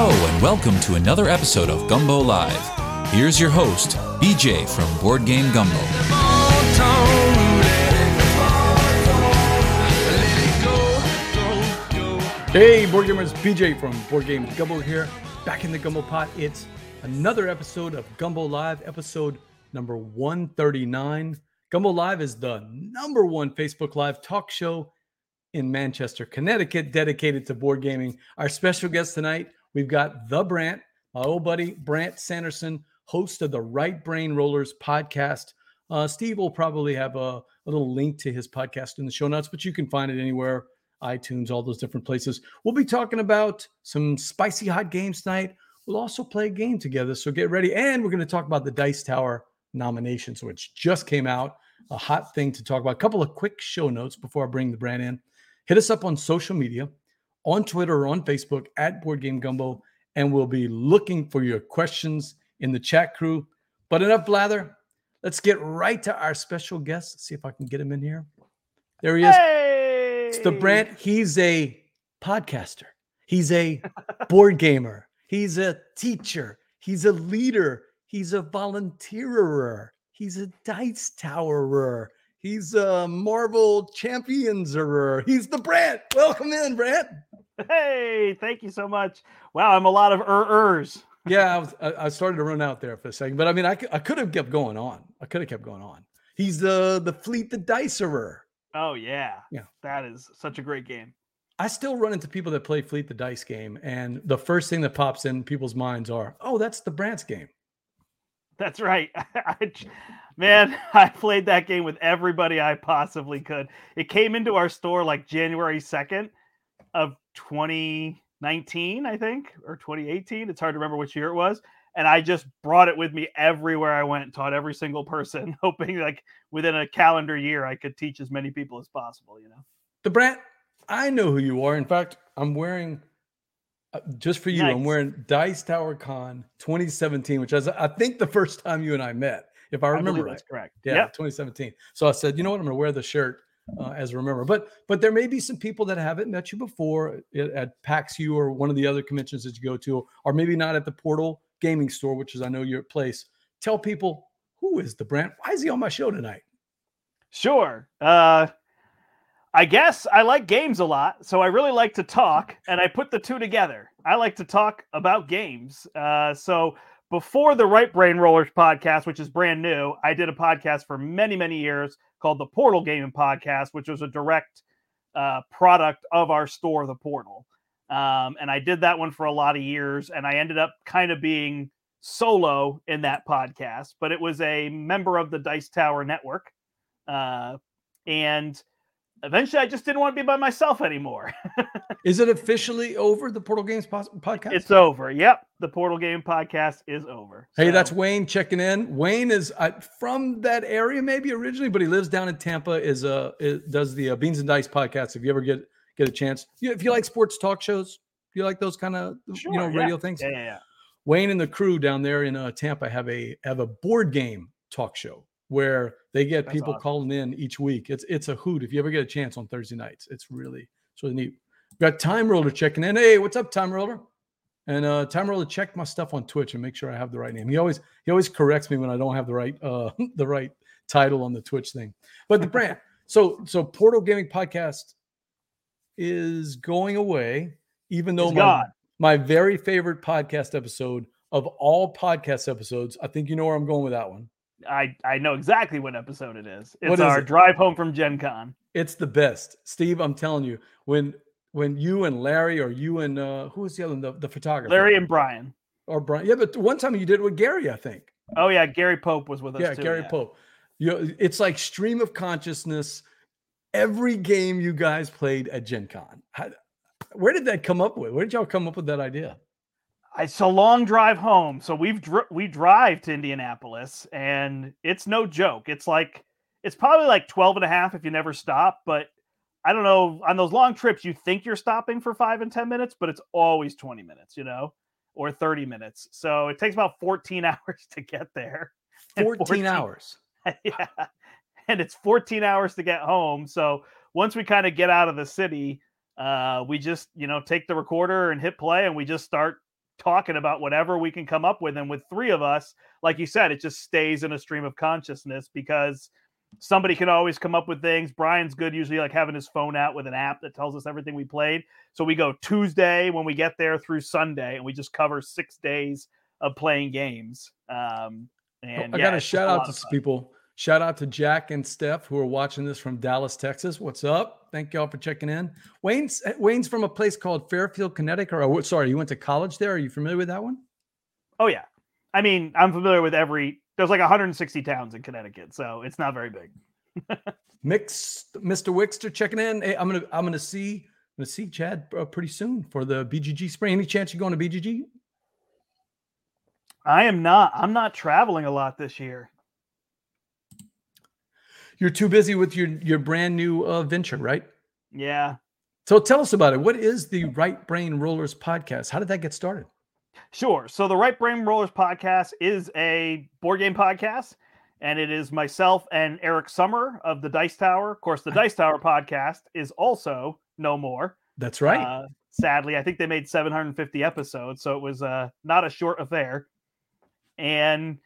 Hello, and welcome to another episode of Gumbo Live. Here's your host, BJ from Board Game Gumbo. Hey, board gamers, BJ from Board Game Gumbo here, back in the Gumbo Pot. It's another episode of Gumbo Live, episode number 139. Gumbo Live is the number one Facebook Live talk show in Manchester, Connecticut, dedicated to board gaming. Our special guest tonight, we've got the Brandt, my old buddy Brandt Sanderson, host of the Right Brain Rollers podcast. Uh, Steve will probably have a, a little link to his podcast in the show notes, but you can find it anywhere iTunes, all those different places. We'll be talking about some spicy hot games tonight. We'll also play a game together, so get ready. And we're going to talk about the Dice Tower nominations, which just came out. A hot thing to talk about. A couple of quick show notes before I bring the Brandt in. Hit us up on social media, on Twitter or on Facebook at Board Game Gumbo, and we'll be looking for your questions in the chat crew. But enough blather. Let's get right to our special guest. See if I can get him in here. There he is. Hey! It's the Brandt. He's a podcaster. He's a board gamer. He's a teacher. He's a leader. He's a volunteerer. He's a dice towerer. He's a Marvel championserer. He's the Brandt. Welcome in, Brandt. Hey, thank you so much. Wow, I'm a lot of er-ers. Yeah, I, was, I, started to run out there for a second, but I mean, I, I could have kept going on. I could have kept going on. He's the the Fleet the Dicerer. Oh yeah. Yeah. That is such a great game. I still run into people that play Fleet the Dice game, and the first thing that pops in people's minds are, "Oh, that's the Brandt's game." That's right. I Man, I played that game with everybody I possibly could. It came into our store like January 2nd of 2019, I think, or 2018. It's hard to remember which year it was. And I just brought it with me everywhere I went, taught every single person, hoping like within a calendar year I could teach as many people as possible, you know. The Brandt, I know who you are. In fact, I'm wearing uh, just for you. I'm wearing Dice Tower Con 2017, which is I think the first time you and I met, if I I remember believe right. that's correct. Yeah, Yep. 2017. So I said, you know what, I'm going to wear the shirt uh, as a remember. But but there may be some people that haven't met you before at, at PAX or one of the other conventions that you go to, or maybe not at the Portal Gaming Store, which is I know your place. Tell people who is the Brandt. Why is he on my show tonight? Sure. Uh, I guess I like games a lot, so I really like to talk, and I put the two together. I like to talk about games. Uh, so before the Right Brain Rollers podcast, which is brand new, I did a podcast for many, many years called the Portal Gaming Podcast, which was a direct uh, product of our store, the Portal. Um, and I did that one for a lot of years, and I ended up kind of being solo in that podcast, but it was a member of the Dice Tower Network. Uh, and eventually I just didn't want to be by myself anymore. Is it officially over the Portal Games podcast? it's over. Yep. The Portal Game podcast is over. Hey, that's Wayne checking in. Wayne is uh, from that area, maybe originally, but he lives down in Tampa. Is uh is, does the uh, Beans and Dice podcast? If you ever get get a chance, you, if you like sports talk shows, you like those kind of Sure, you know yeah. radio things. Yeah, yeah, yeah. Wayne and the crew down there in uh, Tampa have a have a board game talk show where they get That's people awesome. calling in each week. It's it's a hoot. If you ever get a chance on Thursday nights, it's really it's really neat. We've got Time Roller checking in. Hey, what's up, Time Roller? And uh, Time Roller, check my stuff on Twitch and make sure I have the right name. He always he always corrects me when I don't have the right uh the right title on the Twitch thing. But the Brandt. so so Portal Gaming Podcast is going away, even though It's my, gone. my very favorite podcast episode of all podcast episodes. I think you know where I'm going with that one. I, I know exactly what episode it is. It's is our it? drive home from Gen Con. It's the best, Steve. I'm telling you, when when you and Larry or you and uh, who was the other the, the photographer, Larry and Brian. or Brian. Yeah, but one time you did it with Gary, I think. Oh yeah, Gary Pope was with us yeah, too. Gary yeah. Pope. You, it's like stream of consciousness. Every game you guys played at Gen Con. How, where did that come up with? Where did y'all come up with that idea? It's a long drive home. So we've dr- we drive to Indianapolis and it's no joke. It's like it's probably like 12 and a half if you never stop, but I don't know, on those long trips you think you're stopping for 5 and 10 minutes, but it's always 20 minutes, you know, or 30 minutes. So it takes about 14 hours to get there. and 14 hours. yeah. And it's 14 hours to get home. So once we kind of get out of the city, uh, we just, you know, take the recorder and hit play and we just start talking about whatever we can come up with. And with three of us, like you said, it just stays in a stream of consciousness because somebody can always come up with things. Brian's good usually like having his phone out with an app that tells us everything we played. So we go Tuesday when we get there through Sunday and we just cover six days of playing games. Um, and I yeah, got to shout out to some people. Shout out to Jack and Steph who are watching this from Dallas, Texas. What's up? Thank y'all for checking in. Wayne's Wayne's from a place called Fairfield, Connecticut. Or sorry, you went to college there. Are you familiar with that one? Oh yeah. I mean, I'm familiar with every there's like 160 towns in Connecticut, so it's not very big. Mix, Mr. Wickster checking in. Hey, I'm gonna I'm gonna see I'm gonna see Chad uh, pretty soon for the BGG spring. Any chance you're going to BGG? I am not. I'm not traveling a lot this year. You're too busy with your your brand new uh, venture, right? Yeah. So tell us about it. What is the Right Brain Rollers podcast? How did that get started? Sure. So the Right Brain Rollers podcast is a board game podcast, and it is myself and Eric Summerer of the Dice Tower. Of course, the Dice Tower podcast is also no more. That's right. Uh, sadly, I think they made 750 episodes, so it was uh, not a short affair. And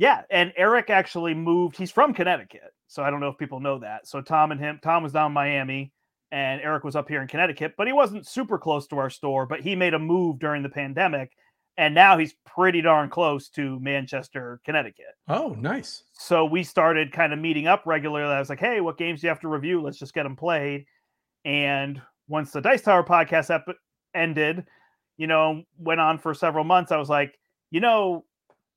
yeah, and Eric actually moved. He's from Connecticut, so I don't know if people know that. So Tom and him, Tom was down in Miami, and Eric was up here in Connecticut, but he wasn't super close to our store. But he made a move during the pandemic, and now he's pretty darn close to Manchester, Connecticut. oh, nice. So we started kind of meeting up regularly. I was like, "Hey, what games do you have to review? Let's just get them played." And once the Dice Tower podcast ep- ended, you know, went on for several months, I was like, you know,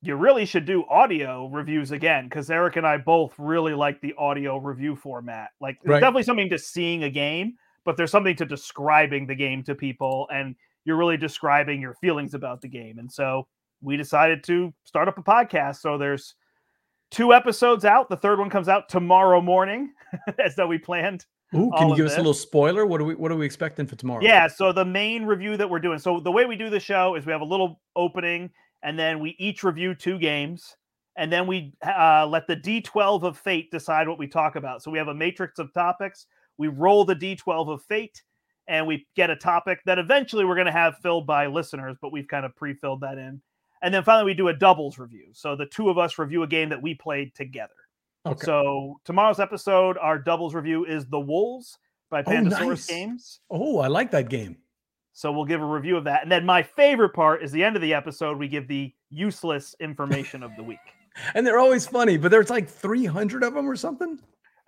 you really should do audio reviews again because Eric and I both really like the audio review format. Like, there's Right. definitely something to seeing a game, but there's something to describing the game to people, and you're really describing your feelings about the game. And so we decided to start up a podcast. So there's two episodes out. The third one comes out tomorrow morning, as though we planned. Ooh, can you give us a little spoiler? What are we What are we expecting for tomorrow? Yeah. So the main review that we're doing. So the way we do the show is we have a little opening, and then we each review two games, and then we uh, let the D12 of fate decide what we talk about. So we have a matrix of topics. We roll the D12 of fate, and we get a topic that eventually we're going to have filled by listeners, but we've kind of pre-filled that in. And then finally, we do a doubles review. So the two of us review a game that we played together. Okay. So tomorrow's episode, our doubles review is The Wolves by Oh, Pandasaurus nice. Games. oh, I like that game. So we'll give a review of that. And then my favorite part is the end of the episode. We give the useless information of the week. And they're always funny, but there's like 300 of them or something.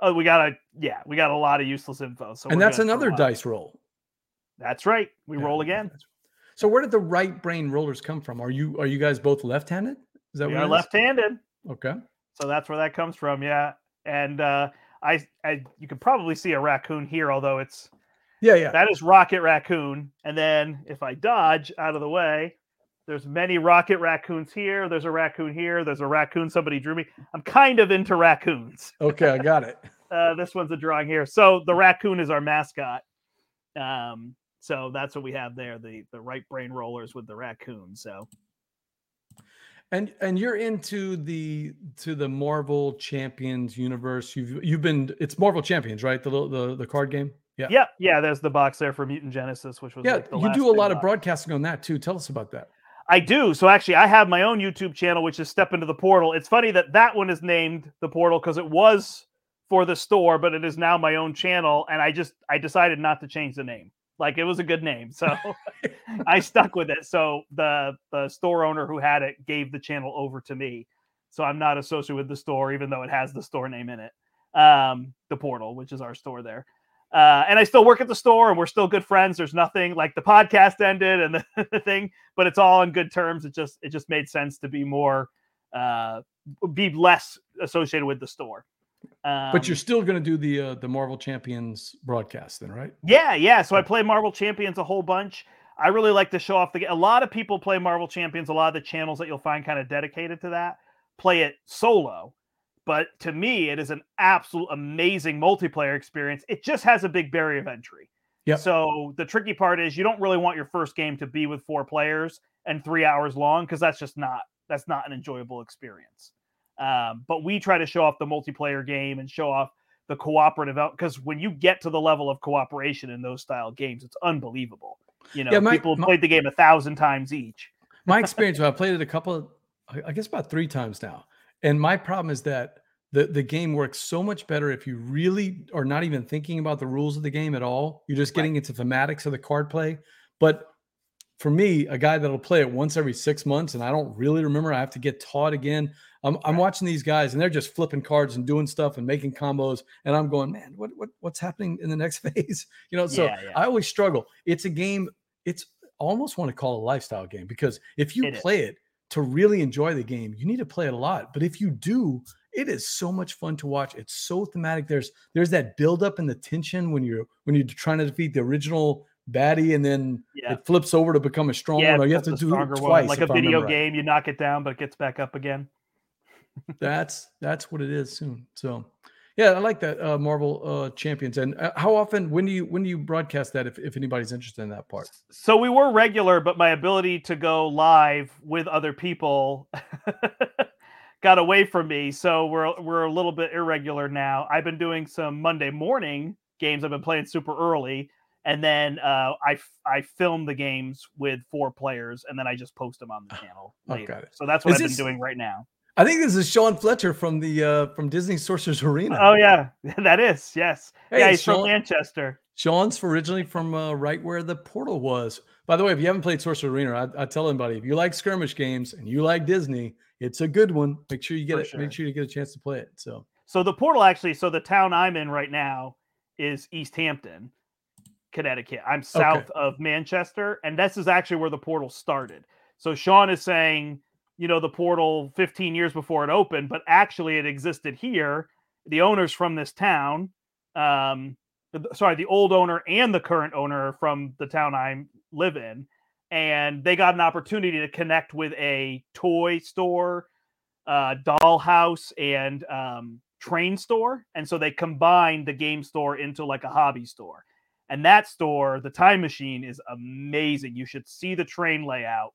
Oh, we got a yeah, we got a lot of useless info. So and that's another dice roll. That's right. We Yeah, roll again. So where did the right brain rollers come from? Are you are you guys both left-handed? Is that We are left-handed, Okay. so that's where that comes from. Yeah, and uh, I, I, you can probably see a raccoon here, although it's Yeah, yeah. that is Rocket Raccoon. And then if I dodge out of the way, there's many Rocket Raccoons here. There's a raccoon here. There's a raccoon somebody drew me. I'm kind of into raccoons. okay, I got it. Uh, this one's a drawing here. So the raccoon is our mascot. Um, so that's what we have there. The the right brain rollers with the raccoon. So And and you're into the to the Marvel Champions universe. You've you've been it's Marvel Champions, right? The little- the the card game. Yeah. yeah, yeah. There's the box there for Mutant Genesis, which was Yeah, like you do a lot of box. broadcasting on that too. Tell us about that. I do. So actually, I have my own YouTube channel, which is Step Into the Portal. It's funny that that one is named the Portal because it was for the store, but it is now my own channel, and I just I decided not to change the name. Like it was a good name, so I stuck with it. So the the store owner who had it gave the channel over to me, so I'm not associated with the store, even though it has the store name in it. Um, the Portal, which is our store there. Uh, and I still work at the store, and we're still good friends. There's nothing like the podcast ended and the, the thing, but it's all in good terms. It just it just made sense to be more uh, be less associated with the store. Um, But you're still going to do the uh, the Marvel Champions broadcast, then, right? yeah, yeah. So I play Marvel Champions a whole bunch. I really like to show off the. ga- A lot of people play Marvel Champions. A lot of the channels that you'll find kind of dedicated to that play it solo. But to me, it is an absolute amazing multiplayer experience. It just has a big barrier of entry. Yep. So the tricky part is you don't really want your first game to be with four players and three hours long because that's just not that's not an enjoyable experience. Um, but we try to show off the multiplayer game and show off the cooperative because when you get to the level of cooperation in those style games, it's unbelievable. You know, Yeah, my- people have my- played the game a thousand times each. my experience, I played it a couple, of, I guess about three times now, and my problem is that the the game works so much better if you really are not even thinking about the rules of the game at all. You're just getting right. into thematics of the card play. But for me, a guy that'll play it once every six months, and I don't really remember, I have to get taught again. I'm, I'm watching these guys, and they're just flipping cards and doing stuff and making combos, and I'm going, man, what what what's happening in the next phase? You know, so yeah, yeah. I always struggle. It's a game. It's almost want to call a lifestyle game because if you it play is. it to really enjoy the game, you need to play it a lot. But if you do, it is so much fun to watch. It's so thematic. There's there's that buildup and the tension when you're when you're trying to defeat the original baddie and then yeah. it flips over to become a strong yeah, one. You have to do it twice. One. Like a video game, right. you knock it down, but it gets back up again. that's that's what it is soon. So yeah, I like that uh, Marvel uh, Champions. And uh, how often? When do you when do you broadcast that? If, if anybody's interested in that part. So we were regular, but my ability to go live with other people got away from me. So we're we're a little bit irregular now. I've been doing some Monday morning games. I've been playing super early, and then uh, I I film the games with four players, and then I just post them on the channel later. Oh, so that's what Is I've this, been doing right now. I think this is Sean Fletcher from the uh, from Disney Sorcerer's Arena. Oh yeah, that is yes. Hey, yeah, he's Sean, from Manchester. Sean's originally from uh, right where the portal was. By the way, if you haven't played Sorcerer's Arena, I, I, tell anybody if you like skirmish games and you like Disney, it's a good one. Make sure you get For it. Sure. Make sure you get a chance to play it. So, so the portal actually, so the town I'm in right now is East Hampton, Connecticut. I'm south okay. of Manchester, and this is actually where the portal started. So Sean is saying you know the portal 15 years before it opened but actually it existed here. The owners from this town um sorry the old owner and the current owner from the town i live in and they got an opportunity to connect with a toy store uh dollhouse and um train store and so they combined the game store into like a hobby store. And that store the time machine is amazing. You should see the train layout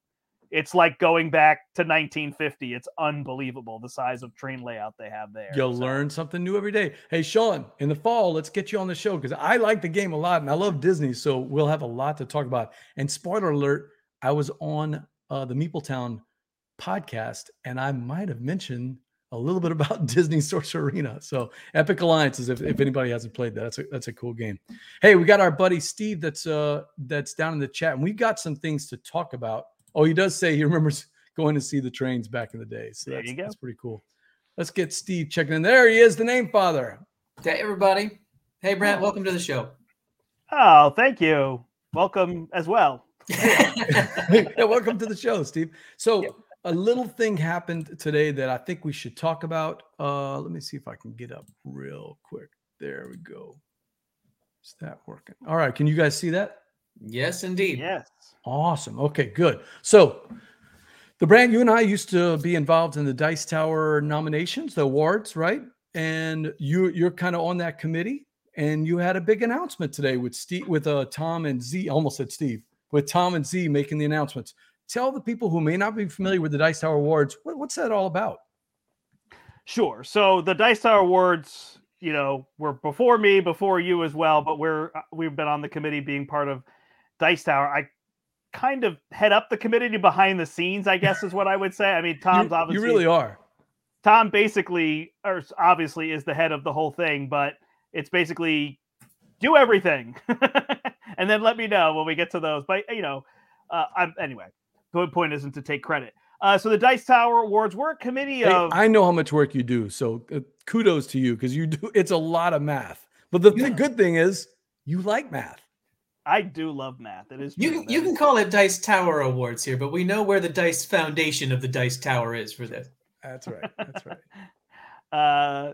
it's like going back to 1950. It's unbelievable the size of train layout they have there. You'll so. learn something new every day. Hey, Sean, in the fall, let's get you on the show because I like the game a lot and I love Disney. So we'll have a lot to talk about. And spoiler alert, I was on uh, the Meepletown podcast and I might have mentioned a little bit about Disney Sorcerer Arena. So Epic Alliances, if, if anybody hasn't played that, that's a that's a cool game. Hey, we got our buddy Steve that's uh that's down in the chat, and we've got some things to talk about Oh, he does say he remembers going to see the trains back in the day. So that's, that's pretty cool. Let's get Steve checking in. There he is, the name father. Hey, everybody. Hey, Brent, oh. welcome to the show. Oh, thank you. Welcome as well. yeah, welcome to the show, Steve. So, yep. a little thing happened today that I think we should talk about. Uh, let me see if I can get up real quick. There we go. Is that working? All right. Can you guys see that? Yes, indeed. Yes. Awesome. Okay, good. So, the Brandt you and I used to be involved in the Dice Tower nominations, the awards, right? And you you're kind of on that committee, and you had a big announcement today with Steve, with uh, Tom and Z. Almost said Steve, with Tom and Z making the announcements. Tell the people who may not be familiar with the Dice Tower Awards what, what's that all about. Sure. So the Dice Tower Awards, you know, were before me, before you as well, but we're uh, we've been on the committee being part of Dice Tower. I kind of head up the committee behind the scenes, I guess is what I would say. I mean, Tom's you, obviously you really are. Tom basically, or obviously, is the head of the whole thing, but it's basically do everything, and then let me know when we get to those. But you know, uh, I'm anyway. The point isn't to take credit. Uh, so the Dice Tower Awards, we're a committee hey, of. I know how much work you do, so uh, kudos to you because you do. It's a lot of math, but the, yeah. the good thing is you like math. I do love math. It is. You you can call it Dice Tower Awards here, but we know where the Dice Foundation of the Dice Tower is for this. That's right. That's right. uh,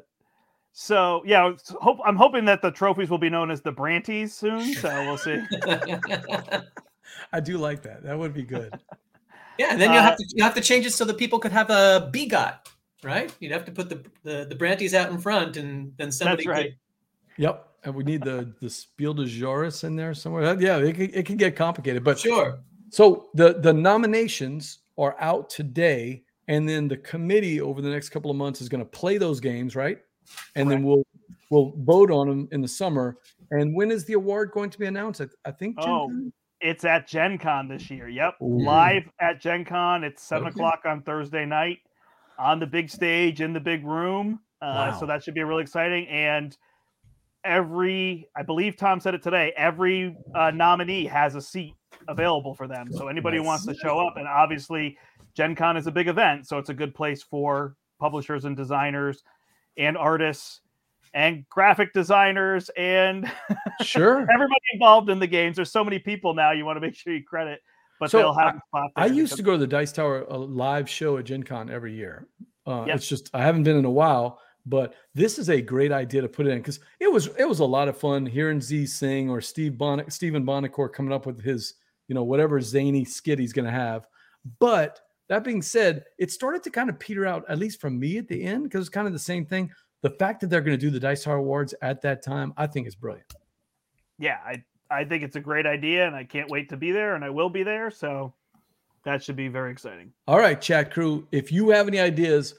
so yeah, hope I'm hoping that the trophies will be known as the Branties soon. So we'll see. I do like that. That would be good. Yeah, and then you uh, have to you have to change it so that people could have a BGOT, right? You'd have to put the the, the Branties out in front, and then somebody. That's right. Could, Yep. And we need the the Spiel des Jahres in there somewhere. Yeah, it can, it can get complicated, but sure. So the the nominations are out today, and then the committee over the next couple of months is going to play those games, right? And Correct. then we'll we'll vote on them in the summer. And when is the award going to be announced? I, I think. Oh, It's at Gen Con this year. Yep. Ooh. Live at Gen Con. It's seven Okay. o'clock on Thursday night on the big stage in the big room. Uh, Wow. So that should be really exciting. And every, I believe Tom said it today, every uh, nominee has a seat available for them. So anybody who wants to show up, and obviously Gen Con is a big event. So it's a good place for publishers and designers and artists and graphic designers and Sure. everybody involved in the games. There's so many people now. You want to make sure you credit, but So they'll have a spot. I used to go to the Dice Tower uh, live show at Gen Con every year. Uh, Yep. It's just I haven't been in a while, but this is a great idea to put it in because it was it was a lot of fun hearing Z sing or Steve Bon Stephen Buonocore coming up with his you know whatever zany skit he's going to have. But that being said, it started to kind of peter out at least from me at the end because it's kind of the same thing. The fact that they're going to do the Dice Tower Awards at that time, I think is brilliant. yeah, I I think it's a great idea, and I can't wait to be there, and I will be there. So that should be very exciting. All right, chat crew. If you have any ideas,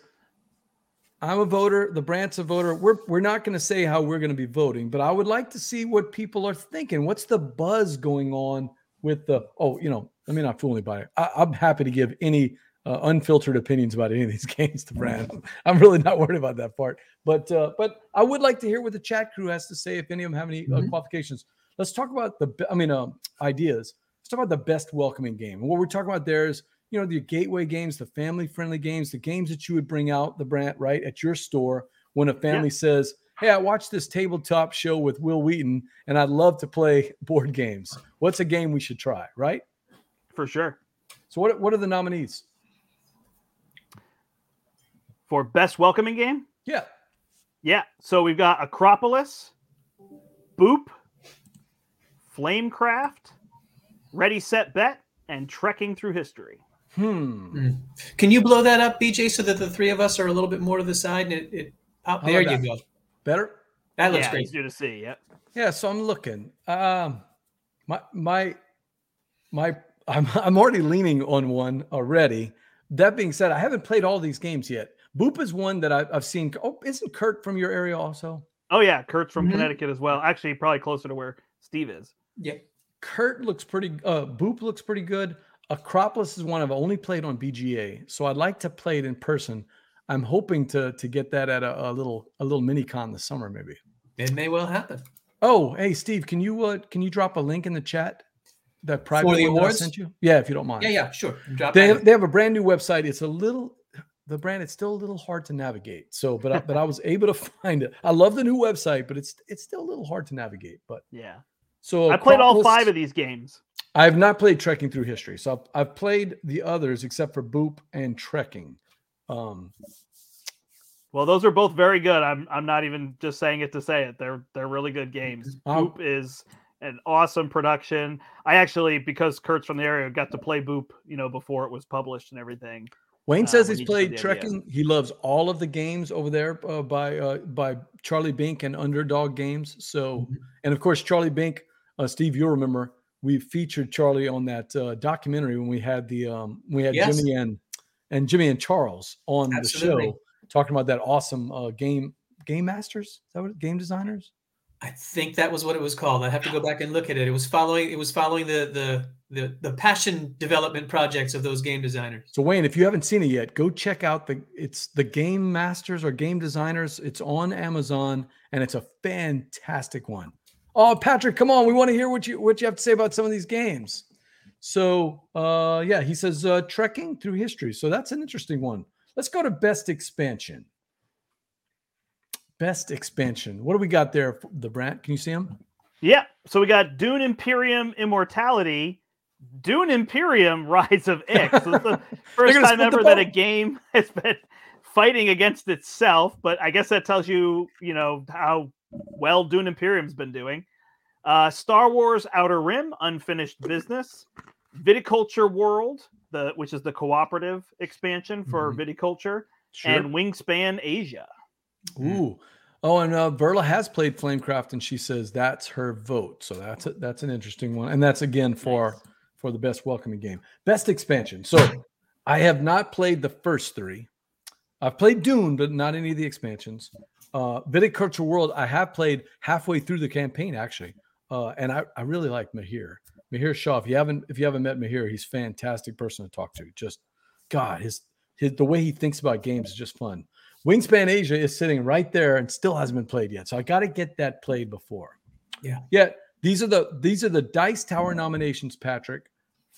I'm a voter. The Brandt's a voter. We're we're not going to say how we're going to be voting, but I would like to see what people are thinking. What's the buzz going on with the? Oh, you know, let me not fool anybody. I, I'm happy to give any uh, unfiltered opinions about any of these games to Brandt. I'm really not worried about that part. But uh, but I would like to hear what the chat crew has to say. If any of them have any uh, Mhm. qualifications, let's talk about the. I mean, um, ideas. Let's talk about the best welcoming game. And what we're talking about there is you know, the gateway games, the family friendly games, the games that you would bring out the Brandt right at your store when a family says, Hey, I watched this tabletop show with Wil Wheaton and I'd love to play board games. What's a game we should try? Right. For sure. So, what, what are the nominees? For best welcoming game, Yeah. yeah. So we've got Akropolis, Boop, Flamecraft, Ready Set Bet, and Trekking Through History. Hmm. Can you blow that up, BJ, so that the three of us are a little bit more to the side and it, it pop? There you that? go. Better? That looks yeah, great. easier to see. Yep. Yeah. So I'm looking. Um, my, my, my, I'm, I'm already leaning on one already. That being said, I haven't played all these games yet. Boop is one that I've, I've seen. Oh, isn't Kurt from your area also? Oh yeah, Kurt's from Mhm. Connecticut as well. Actually, probably closer to where Steve is. Yeah. Kurt looks pretty. Uh, Boop looks pretty good. Akropolis is one I've only played on BGA, so I'd like to play it in person. I'm hoping to to get that at a, a little a little mini con this summer, maybe. It may well happen. Oh, hey Steve, can you uh, can you drop a link in the chat? That private the one that I sent you. Yeah, if you don't mind. Yeah, yeah, sure. Drop They have, they have a brand new website. It's a little the brand. It's still a little hard to navigate. So, but I, but I was able to find it. I love the new website, but it's it's still a little hard to navigate. But Yeah, so I played all five of these games. I have not played Trekking Through History, so I've, I've played the others except for Boop and Trekking. Um, Well, those are both very good. I'm I'm not even just saying it to say it. They're they're really good games. Um, Boop is an awesome production. I actually, because Kurt's from the area, got to play Boop, you know, before it was published and everything. Wayne Uh, says when he's played just did. Trekking. He loves all of the games over there uh, by uh, by Charlie Bink and Underdog Games. So, Mhm. and of course, Charlie Bink, uh, Steve, you'll remember we featured Charlie on that uh, documentary when we had the um, we had Yes. Jimmy and and Jimmy and Charles on Absolutely. the show talking about that awesome uh, game game masters. Is that what game designers? I think that was what it was called. I have to go back and look at it. It was following. It was following the the the, the passion development projects of those game designers. So Wayne, if you haven't seen it yet, go check out the it's the Game Masters or Game Designers. It's on Amazon and it's a fantastic one. Oh, Patrick, come on, we want to hear what you what you have to say about some of these games. So uh yeah, he says uh trekking through history. So that's an interesting one. Let's go to best expansion. Best expansion. What do we got there? The Brandt, can you see him? Yeah. So we got Dune Imperium Immortality, Dune Imperium Rise of Ix. So the first time ever that a game has been fighting against itself. But I guess that tells you, you know, how well Dune Imperium's been doing. Uh, Star Wars Outer Rim, Unfinished Business, Viticulture World, the which is the cooperative expansion for viticulture, and Wingspan Asia. Ooh. Oh, and uh, Verla has played Flamecraft, and she says that's her vote. So that's a, that's an interesting one, and that's again for Nice. for the best welcoming game, best expansion. So I have not played the first three. I've played Dune, but not any of the expansions. Uh, Viticulture World, I have played halfway through the campaign actually, uh, and I, I really like Mihir. Mihir Shah. If you haven't if you haven't met Mihir, he's a fantastic person to talk to. Just God, his his the way he thinks about games is just fun. Wingspan Asia is sitting right there and still hasn't been played yet. So I got to get that played before. Yeah. Yeah. These are the these are the Dice Tower nominations, Patrick,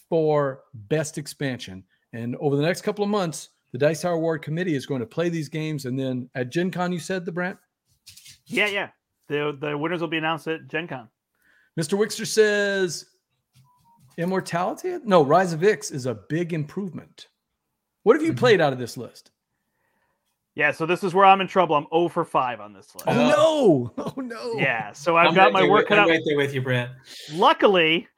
for best expansion. And over the next couple of months, the Dice Tower Award Committee is going to play these games. And then at Gen Con, you said the Brandt? Yeah, yeah. The the winners will be announced at Gen Con. Mr. Wixter says Immortality? No, Rise of Ix is a big improvement. What have you Mhm. played out of this list? Yeah, so this is where I'm in trouble. I'm 0 for 5 on this list. Oh no! Oh no! Yeah, so I've I'm got right my work with- cut I'm out. right there with you, Brandt. Luckily,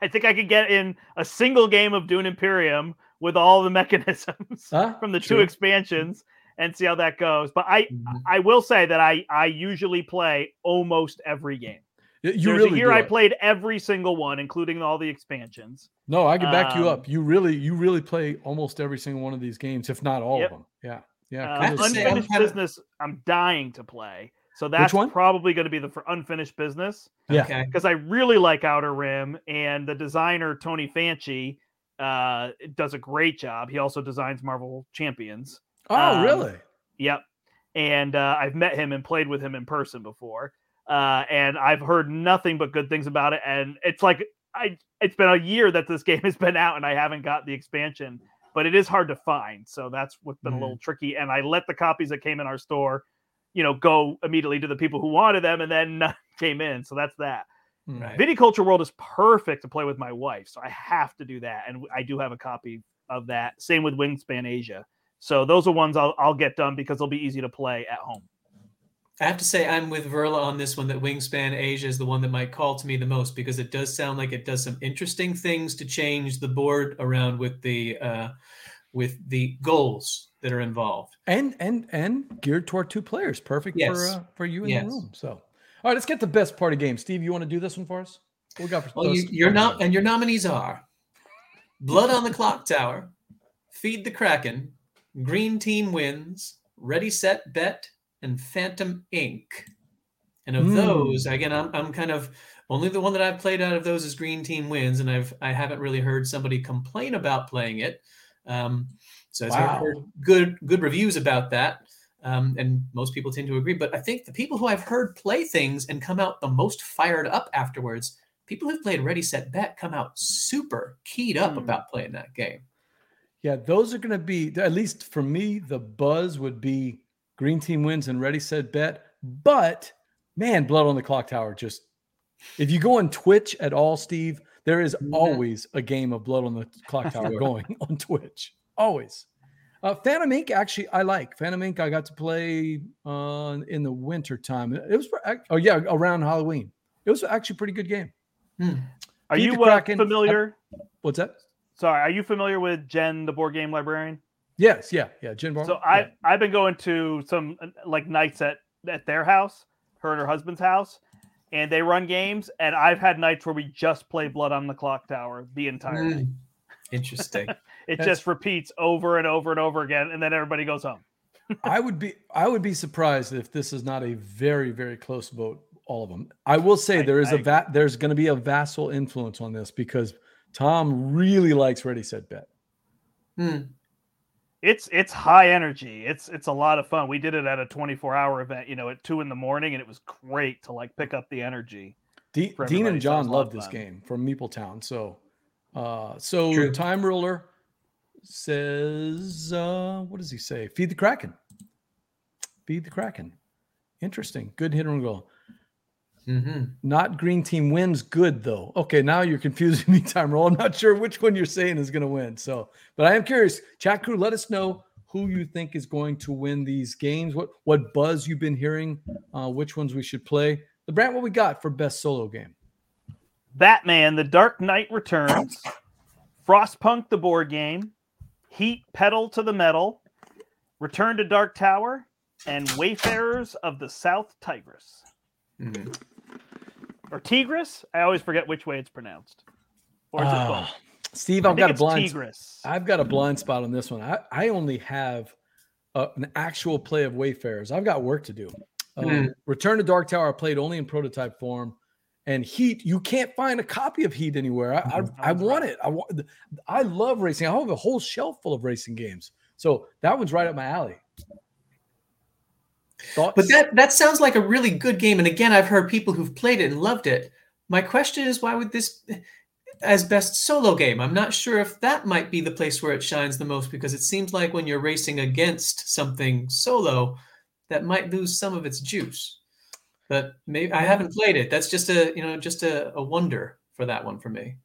I think I could get in a single game of Dune Imperium with all the mechanisms Huh? from the two expansions and see how that goes. But I Mhm. I will say that I I usually play almost every game. You There's really a year do I it. played every single one, including all the expansions. No, I can back you Um, up. You really, you really play almost every single one of these games, if not all Yep. of them. Yeah, yeah. Uh, I have to say, I'm unfinished kinda- business, I'm dying to play. So that's one? probably going to be the for unfinished business Yeah. Okay. because I really like Outer Rim and the designer Tony Fanchi uh, does a great job. He also designs Marvel Champions. oh, um, really? Yep. And uh, I've met him and played with him in person before. Uh, and I've heard nothing but good things about it. And it's like I it's been a year that this game has been out and I haven't got the expansion, but it is hard to find. So that's what's been Mhm. a little tricky. And I let the copies that came in our store, you know, go immediately to the people who wanted them and then none came in. So that's that. Mm. Right. Viticulture World is perfect to play with my wife, so I have to do that, and I do have a copy of that. Same with Wingspan Asia. So those are ones I'll, I'll get done because they'll be easy to play at home. I have to say I'm with Verla on this one that Wingspan Asia is the one that might call to me the most because it does sound like it does some interesting things to change the board around with the uh, with the goals that are involved. And and and geared toward two players, perfect for uh, for you in Yes. the room. So, all right, let's get the best part party game. Steve, you want to do this one for us? What we got for Well, you, you're not, and your nominees are Blood on the Clock Tower, Feed the Kraken, Green Team Wins, Ready Set Bet, and Phantom Inc. And of Hmm. those, again, I'm, I'm kind of only the one that I've played out of those is Green Team Wins, and I've I haven't really heard somebody complain about playing it. Um, so I've heard good good reviews about that. Um, and most people tend to agree. But I think the people who I've heard play things and come out the most fired up afterwards people who've played Ready Set Bet come out super keyed up Hmm. about playing that game. Yeah, those are going to be at least for me. The buzz would be Green Team wins and Ready Set Bet. But man, Blood on the Clock Tower just. If you go on Twitch at all, Steve, there is Mhm. always a game of Blood on the Clock Tower going on Twitch. Always. Uh, Phantom Inc. Actually, I like Phantom Inc. I got to play uh, in the winter time. It was oh yeah around Halloween. It was actually a pretty good game. Hmm. Are Feed you uh, familiar? What's that? Sorry, are you familiar with Jen, the board game librarian? Yes, yeah, yeah. Jen Bar- So yeah. I I've been going to some uh, like nights at at their house, her and her husband's house, and they run games. And I've had nights where we just play Blood on the Clock Tower the entire night. Hmm. Interesting. It That's- just repeats over and over and over again, and then everybody goes home. I would be I would be surprised if this is not a very very close vote. All of them. I will say I- there is I a va- there's going to be a vassal influence on this because Tom really likes Ready Set Bet. Hmm. It's it's high energy. It's it's a lot of fun. We did it at a 24 hour event, you know, at two in the morning, and it was great to like pick up the energy. De- Dean and John was a lot love this fun. game from Meepletown. So, uh, so True. Time Ruler says, uh, what does he say? Feed the Kraken. Feed the Kraken. Interesting. Good hit and goal. Hmm Not green team wins good though. Okay, now you're confusing me, time roll. I'm not sure which one you're saying is going to win. So, but I am curious. Chat crew, let us know who you think is going to win these games. What what buzz you've been hearing? Uh, which ones we should play? The Brandt, what we got for best solo game? Batman: The Dark Knight Returns, Frostpunk: The Board Game, Heat Pedal to the Metal, Return to Dark Tower, and Wayfarers of the South Tigris hmm or Tigris. I always forget which way it's pronounced. Or is it both? Ah, Steve, I I've got a blind. Tigris. I've got a blind spot on this one. I, I only have uh, an actual play of Wayfarers. I've got work to do. Um, Mm. Return to Dark Tower I played only in prototype form, And Heat, you can't find a copy of Heat anywhere. I, I, Mhm. I want it. I want. I love racing. I have a whole shelf full of racing games. So that one's right up my alley. Thoughts? But that that sounds like a really good game. And again, I've heard people who've played it and loved it. My question is, why would this, as best solo game? I'm not sure if that might be the place where it shines the most because it seems like when you're racing against something solo, that might lose some of its juice. But maybe I haven't played it. That's just a you know just a, a wonder for that one for me.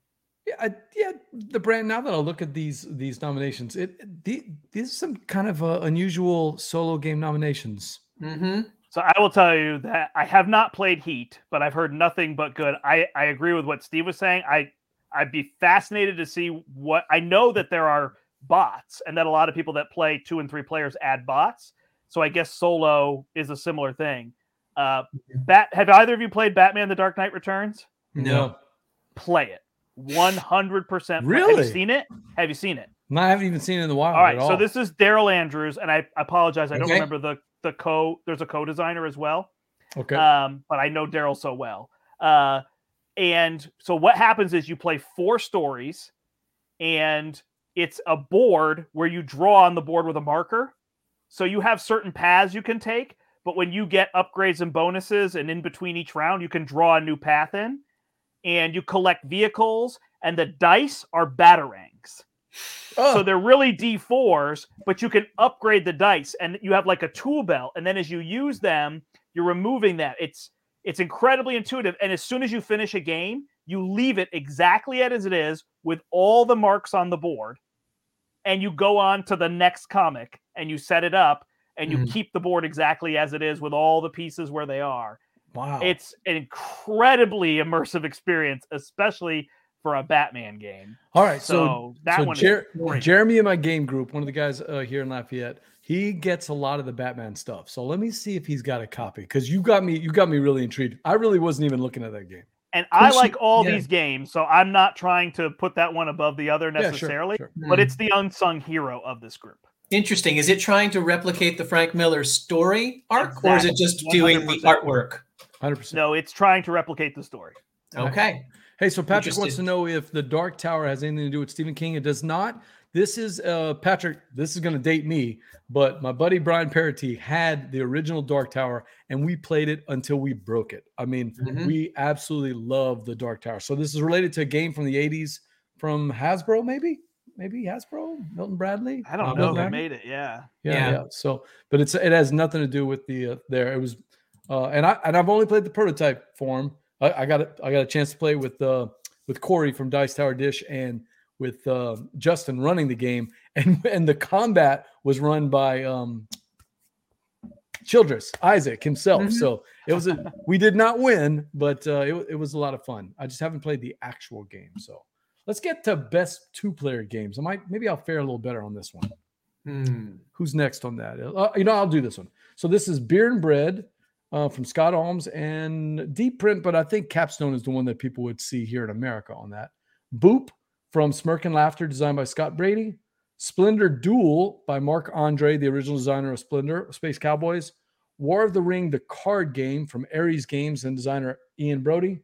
Yeah, I, yeah, the Brandt. Now that I look at these these nominations, it the, these are some kind of uh, unusual solo game nominations. Mm-hmm. So I will tell you that I have not played Heat, but I've heard nothing but good. I, I agree with what Steve was saying. I I'd be fascinated to see what I know that there are bots and that a lot of people that play two and three players add bots. So I guess solo is a similar thing. Uh, Bat, have either of you played Batman: The Dark Knight Returns? No. Play it, one hundred percent. Really? Have you seen it? Have you seen it? No, I haven't even seen it in the wild. All right, at so this is Daryl Andrews, and I apologize, I don't remember the the co. There's a co-designer as well okay. um, but I know Daryl so well. Uh, and so what happens is you play four stories, and it's a board where you draw on the board with a marker. So you have certain paths you can take, but when you get upgrades and bonuses, and in between each round, you can draw a new path in, and you collect vehicles, and the dice are batarangs. Oh, So they're really D4s, but you can upgrade the dice and you have like a tool belt. And then as you use them, you're removing that. It's it's incredibly intuitive. And as soon as you finish a game, you leave it exactly as it is with all the marks on the board. And you go on to the next comic and you set it up and you Mhm. keep the board exactly as it is with all the pieces where they are. wow. It's an incredibly immersive experience, especially for a Batman game. all right. So, So, that so one is Jer- great. Jeremy in my game group, one of the guys uh, here in Lafayette, he gets a lot of the Batman stuff. So let me see if he's got a copy because you got me. You got me really intrigued. I really wasn't even looking at that game. And I like all yeah. these games, so I'm not trying to put that one above the other Yeah, sure, necessarily, sure. but it's the unsung hero of this group. Interesting. Is it trying to replicate the Frank Miller story arc, or is it just Exactly. doing the artwork? Hundred percent. No, it's trying to replicate the story. Okay. Hey, so Patrick wants to know if the Dark Tower has anything to do with Stephen King. It does not. This is uh Patrick. This is going to date me, but my buddy Brian Parity had the original Dark Tower, and we played it until we broke it. I mean, Mhm. we absolutely love the Dark Tower. So this is related to a game from the '80s from Hasbro, maybe, maybe Hasbro, Milton Bradley. I don't Uh, know who made it. Yeah. Yeah, Yeah. yeah. So, but it's it has nothing to do with the uh, there. It was, uh, and I and I've only played the prototype form. I, I got it. I got a chance to play with uh with Corey from Dice Tower Dish and with uh, Justin running the game, and and the combat was run by um Childress Isaac himself. Mhm. So it was a we did not win, but uh, it, it was a lot of fun. I just haven't played the actual game. So let's get to best two player games. I might maybe I'll fare a little better on this one. Hmm. Who's next on that? Uh, you know, I'll do this one. So this is Beer and Bread uh, from Scott Almes and Deep Print, but I think Capstone is the one that people would see here in America on that. Boop from Smirk and Laughter, designed by Scott Brady. Splendor Duel by Marc André, the original designer of Splendor, Space Cowboys. War of the Ring, the card game from Ares Games and designer Ian Brody.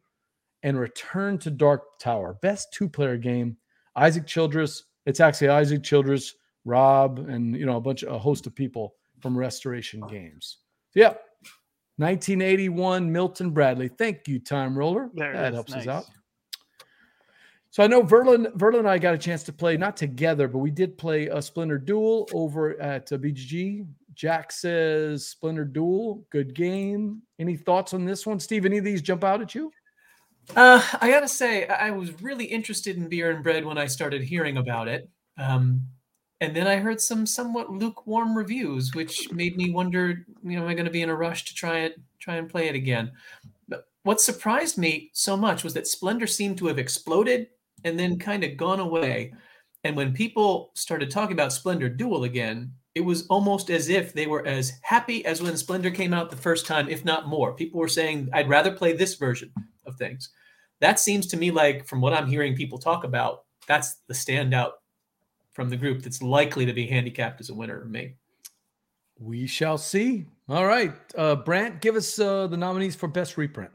And Return to Dark Tower, best two player game. Isaac Childress. It's actually Isaac Childress, Rob, and you know a bunch a host of people from Restoration Games. So, yeah, 1981, Milton Bradley. Thank you, Time Roller. There that is. helps us out. So I know Verlin, Verlin and I got a chance to play not together, but we did play a Splendor Duel over at uh, BGG. Jack says Splendor Duel, good game. Any thoughts on this one, Steve? Any of these jump out at you? Uh, I gotta say, I I was really interested in beer and bread when I started hearing about it. Um, and then I heard some somewhat lukewarm reviews, which made me wonder, you know, am I going to be in a rush to try it, try and play it again? But what surprised me so much was that Splendor seemed to have exploded and then kind of gone away. And when people started talking about Splendor Duel again, it was almost as if they were as happy as when Splendor came out the first time, if not more. People were saying, I'd rather play this version of things. That seems to me like, from what I'm hearing people talk about, that's the standout from the group that's likely to be handicapped as a winner of me. We shall see. All right, uh, Brandt, give us uh, the nominees for best reprint.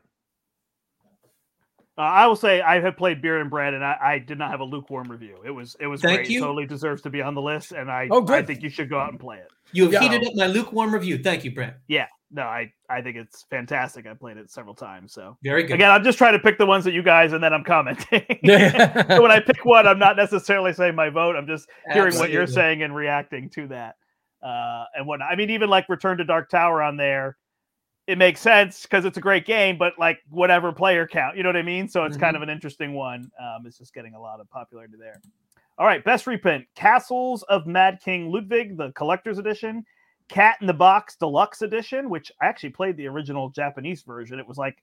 Uh, I will say I have played Beer and Bread, and I, I, did not have a lukewarm review. It was it was Thank great. You. It totally deserves to be on the list, and I oh, I think you should go out and play it. You have yeah. heated up my lukewarm review. Thank you, Brent. Yeah, no, I I think it's fantastic. I played it several times. So very good. Again, I'm just trying to pick the ones that you guys, and then I'm commenting. so when I pick one, I'm not necessarily saying my vote. I'm just hearing Absolutely. what you're saying and reacting to that. Uh, and what I mean, even like Return to Dark Tower on there it makes sense because it's a great game, but like whatever player count, you know what I mean? So it's mm-hmm. kind of an interesting one. Um, it's just getting a lot of popularity there. All right, best reprint Castles of Mad King Ludwig, the collector's edition, Cat in the Box Deluxe Edition, which I actually played the original Japanese version. It was like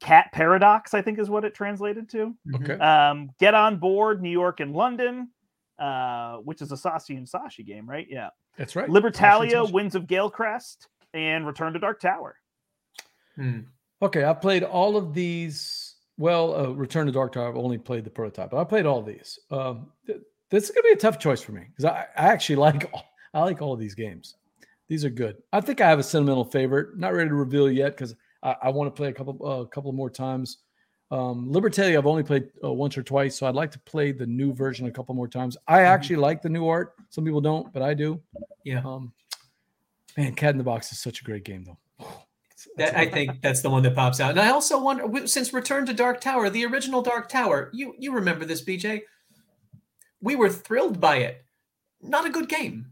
Cat Paradox, I think is what it translated to. Okay. Um, Get on Board, New York and London, uh, which is a Saashi and Saashi game, right? Yeah. That's right. Libertalia, Winds of Galecrest, and Return to Dark Tower. Hmm. Okay, I played all of these. Well, uh, Return to Dark Tower. I've only played the prototype, but I played all these. Um, th- this is gonna be a tough choice for me because I, I, actually like all, I like all of these games. These are good. I think I have a sentimental favorite. Not ready to reveal yet because I, I want to play a couple a uh, couple more times. Um, Libertalia, I've only played uh, once or twice, so I'd like to play the new version a couple more times. I mm-hmm. actually mm-hmm. like the new art. Some people don't, but I do. Yeah. Um, Man, Cat in the Box is such a great game, though. That, I think that's the one that pops out. And I also wonder, since Return to Dark Tower, the original Dark Tower, you you remember this, BJ? We were thrilled by it. Not a good game.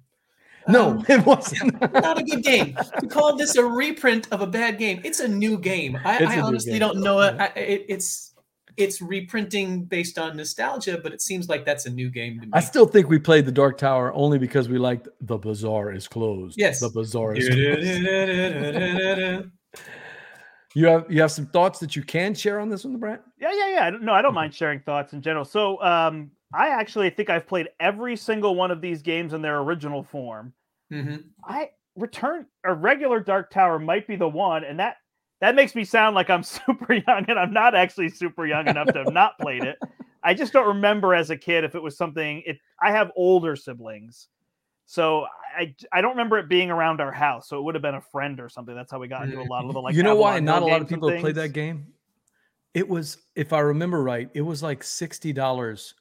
No, um, it wasn't. not a good game. To call this a reprint of a bad game, it's a new game. I, I honestly game. don't know it. I, it. It's it's reprinting based on nostalgia, but it seems like that's a new game to me. I still think we played the Dark Tower only because we liked the bazaar is closed. Yes, the bazaar is closed. you have you have some thoughts that you can share on this one, Brandt? Yeah, yeah, yeah. No, I don't mind sharing thoughts in general. So, um, I actually think I've played every single one of these games in their original form. Mm-hmm. I return a regular Dark Tower might be the one, and that that makes me sound like I'm super young, and I'm not actually super young enough to have not played it. I just don't remember as a kid if it was something. It I have older siblings, so I I don't remember it being around our house. So it would have been a friend or something. That's how we got into a lot of the like. You know why not a lot of people played that game? It was, if I remember right, it was like sixty dollars,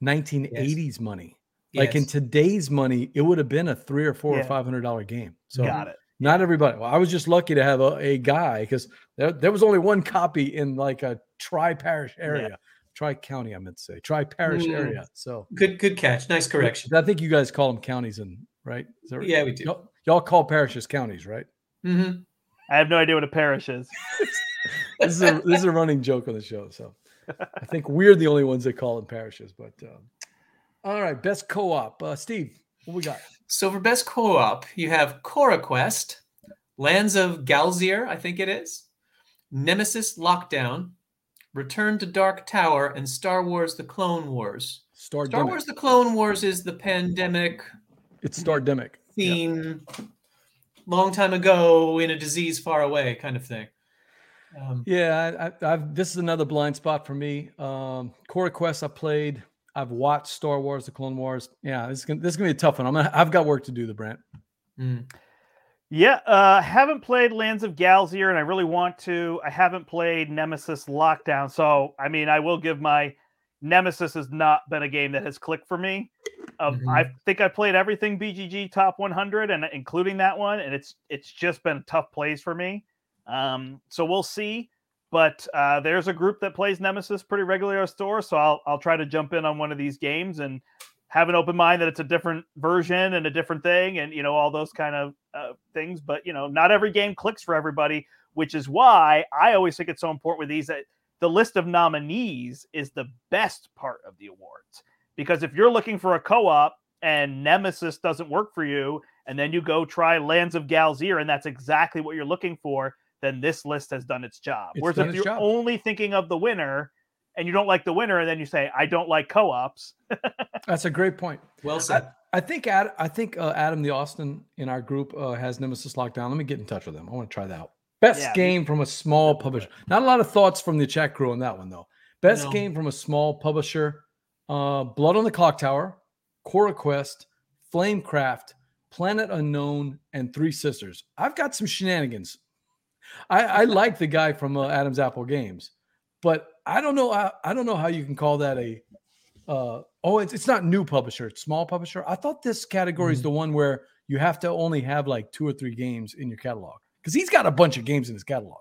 nineteen eighties money. Like yes. in today's money, it would have been a three or four yeah. or five hundred dollar game. So got it. Not everybody. Well, I was just lucky to have a, a guy because there, there was only one copy in like a tri parish area. Yeah. Tri county, I meant to say tri parish mm. area. So good, good catch. Nice correction. I think you guys call them counties, and right? Right? Yeah, we do. Y'all, y'all, call parishes counties, right? Mm-hmm. I have no idea what a parish is. this is a, this is a running joke on the show. So I think we're the only ones that call them parishes. But um, all right, best co-op, uh, Steve. What we got? So for best co-op, you have Cora Quest, Lands of Galzyr, I think it is, Nemesis Lockdown, Return to Dark Tower, and Star Wars: The Clone Wars. Star, Star Wars: The Clone Wars is the pandemic. It's Stardemic theme. Long time ago in a disease far away, kind of thing. Um, yeah, I, have this is another blind spot for me. Um, Cora Quest I played I've watched Star Wars: The Clone Wars. Yeah, this is gonna, this is gonna be a tough one. I'm gonna, I've got work to do, the Brandt. Mm. Yeah, uh, haven't played Lands of Galzyr, and I really want to. I haven't played Nemesis Lockdown, so I mean, I will give my Nemesis has not been a game that has clicked for me. Um, mm-hmm. I think I played everything BGG top 100, and including that one, and it's it's just been a tough plays for me. Um, so we'll see. But uh, there's a group that plays Nemesis pretty regularly at our store, so I'll I'll try to jump in on one of these games and have an open mind that it's a different version and a different thing, and you know all those kind of uh, things. But you know, not every game clicks for everybody, which is why I always think it's so important with these that the list of nominees is the best part of the awards because if you're looking for a co-op and Nemesis doesn't work for you, and then you go try Lands of Galzyr, and that's exactly what you're looking for, then this list has done its job. It's Whereas if you're job. only thinking of the winner and you don't like the winner, and then you say, I don't like co-ops. That's a great point. Well said. I, I think Ad, I think uh, Adam the Austin in our group uh, has Nemesis Lockdown. Let me get in touch with him. I want to try that out. Best yeah, game from a small publisher. Not a lot of thoughts from the chat crew on that one though. Best no. game from a small publisher. Uh, Blood on the Clock Tower, Cora Quest, Flamecraft, Planet Unknown, and Three Sisters. I've got some shenanigans I, I like the guy from uh, Adam's Apple Games, but I don't know. I, I don't know how you can call that a. Uh, oh, it's it's not new publisher. It's small publisher. I thought this category is Mhm. the one where you have to only have like two or three games in your catalog because he's got a bunch of games in his catalog.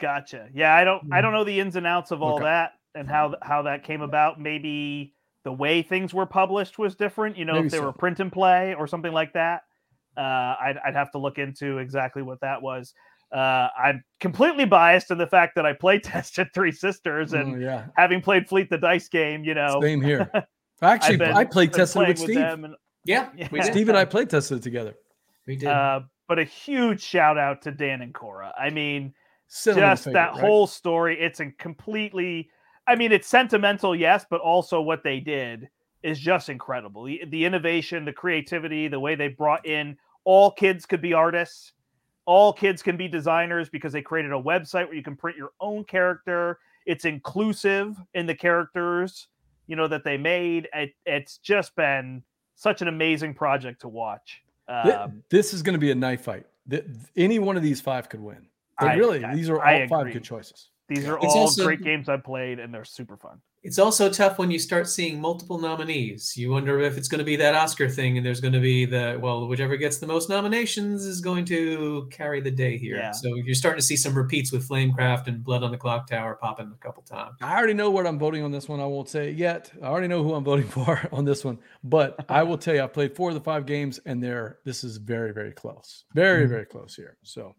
Gotcha. Yeah, I don't I don't know the ins and outs of all Okay. that and how how that came about. Maybe the way things were published was different. You know, Maybe if they so. were print and play or something like that. Uh, I'd I'd have to look into exactly what that was. Uh, I'm completely biased in the fact that I play tested Three Sisters and Oh, yeah, having played Fleet the Dice game, you know, same here. Actually, been- I played been tested playing with Steve. them and Yeah, Yeah. Steve and I played tested together. We did. uh, but a huge shout out to Dan and Cora. I mean, Cinnamon just favorite, that right? whole story. It's a completely, I mean, it's sentimental, yes, but also what they did is just incredible. The, the innovation, the creativity, the way they brought in all kids could be artists, all kids can be designers because they created a website where you can print your own character. It's inclusive in the characters, you know, that they made. It, it's just been such an amazing project to watch. Um, this is going to be a knife fight. Th- any one of these five could win. Like, I- really, I- these are all five good choices. these are It's all also- great games I've played, and they're super fun. It's also tough when you start seeing multiple nominees. You wonder if it's going to be that Oscar thing, and there's going to be the well, whichever gets the most nominations is going to carry the day here. Yeah. So you're starting to see some repeats with Flamecraft and Blood on the Clock Tower popping a couple times. I already know what I'm voting on this one. I won't say it yet. I already know who I'm voting for on this one. But I will tell you, I played four of the five games, and they're this is very, very close. Very, Mhm. very close here. So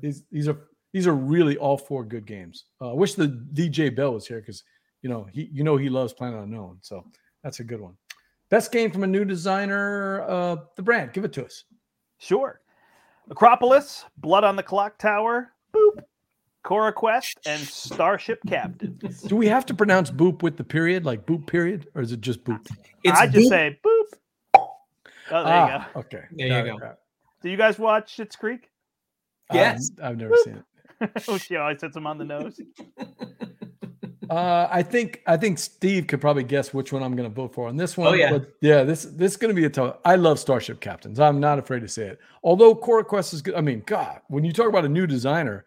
these these are these are really all four good games. Uh, I wish the DJ Bell was here because you know he you know he loves Planet Unknown. So that's a good one. Best game from a new designer, uh, the Brandt. Give it to us. Sure. Akropolis, Blood on the Clock Tower, Boop, Cora Quest, and Starship Captain. Do we have to pronounce boop with the period, like boop period, or is it just boop? It's I just boop- say Boop. Oh, there you ah, go. okay. There Got you go. got it. Do you guys watch Schitt's Creek? Yes. Um, I've never seen it. oh, she always hits him on the nose. Uh, I think I think Steve could probably guess which one I'm going to vote for on this one. Oh, yeah. but yeah. This this is going to be a tough. I love Starship Captains. I'm not afraid to say it. Although Cora Quest is good. I mean, God, when you talk about a new designer,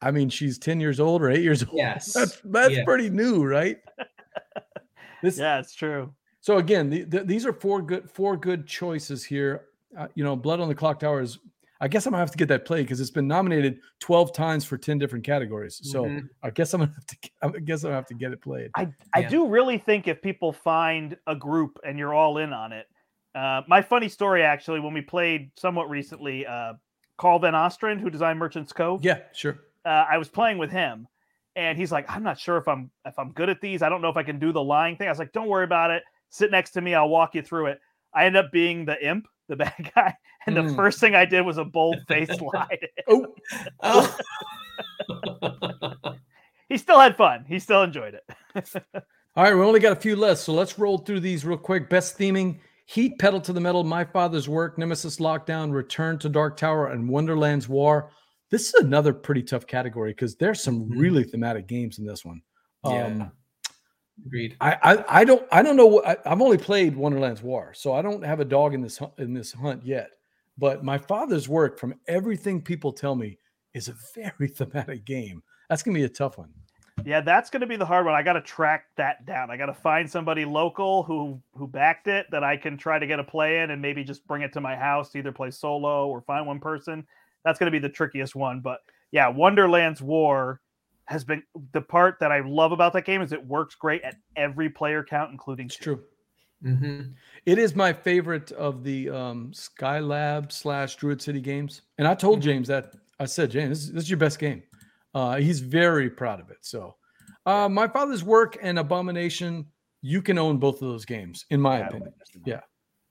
I mean she's ten years old or eight years old. yes. That's that's Yeah. pretty new, right? This Yeah, it's true. so again, the, the, these are four good four good choices here. Uh, you know, Blood on the Clock Tower is. I guess I'm gonna have to get that played because it's been nominated 12 times for 10 different categories. So Mhm. I guess I'm gonna have to. I guess I'm gonna have to get it played. I, I do really think if people find a group and you're all in on it. Uh, my funny story, actually, when we played somewhat recently, uh, Carl Van Ostrand, who designed Merchant's Cove. Yeah, sure. uh, I was playing with him, and he's like, "I'm not sure if I'm if I'm good at these. I don't know if I can do the lying thing." I was like, "Don't worry about it. Sit next to me. I'll walk you through it." I end up being the imp, the bad guy, and the Mm. first thing I did was a bold faced lie. Oh, Oh. he still had fun. He still enjoyed it. All right, we only got a few left, so let's roll through these real quick. Best theming: Heat, Pedal to the Metal, My Father's Work, Nemesis Lockdown, Return to Dark Tower, and Wonderland's War. This is another pretty tough category because there's some Mhm. really thematic games in this one. Yeah. Um, Agreed. I, I I don't I don't know what I, I've only played Wonderland's War, so I don't have a dog in this hunt, in this hunt yet. But my father's work, from everything people tell me, is a very thematic game. That's gonna be a tough one. yeah, that's going to be the hard one. I got to track that down. I got to find somebody local who who backed it that I can try to get a play in and maybe just bring it to my house to either play solo or find one person. That's going to be the trickiest one. But yeah, Wonderland's War has been the part that I love about that game is it works great at every player count, including It's two. true. hmm It is my favorite of the um, Skylab slash Druid City games. And I told Mhm. James that I said, James, this, is- this is your best game. Uh, he's very proud of it. So, uh, my father's work and Abomination, you can own both of those games, in my Yeah, opinion. Yeah.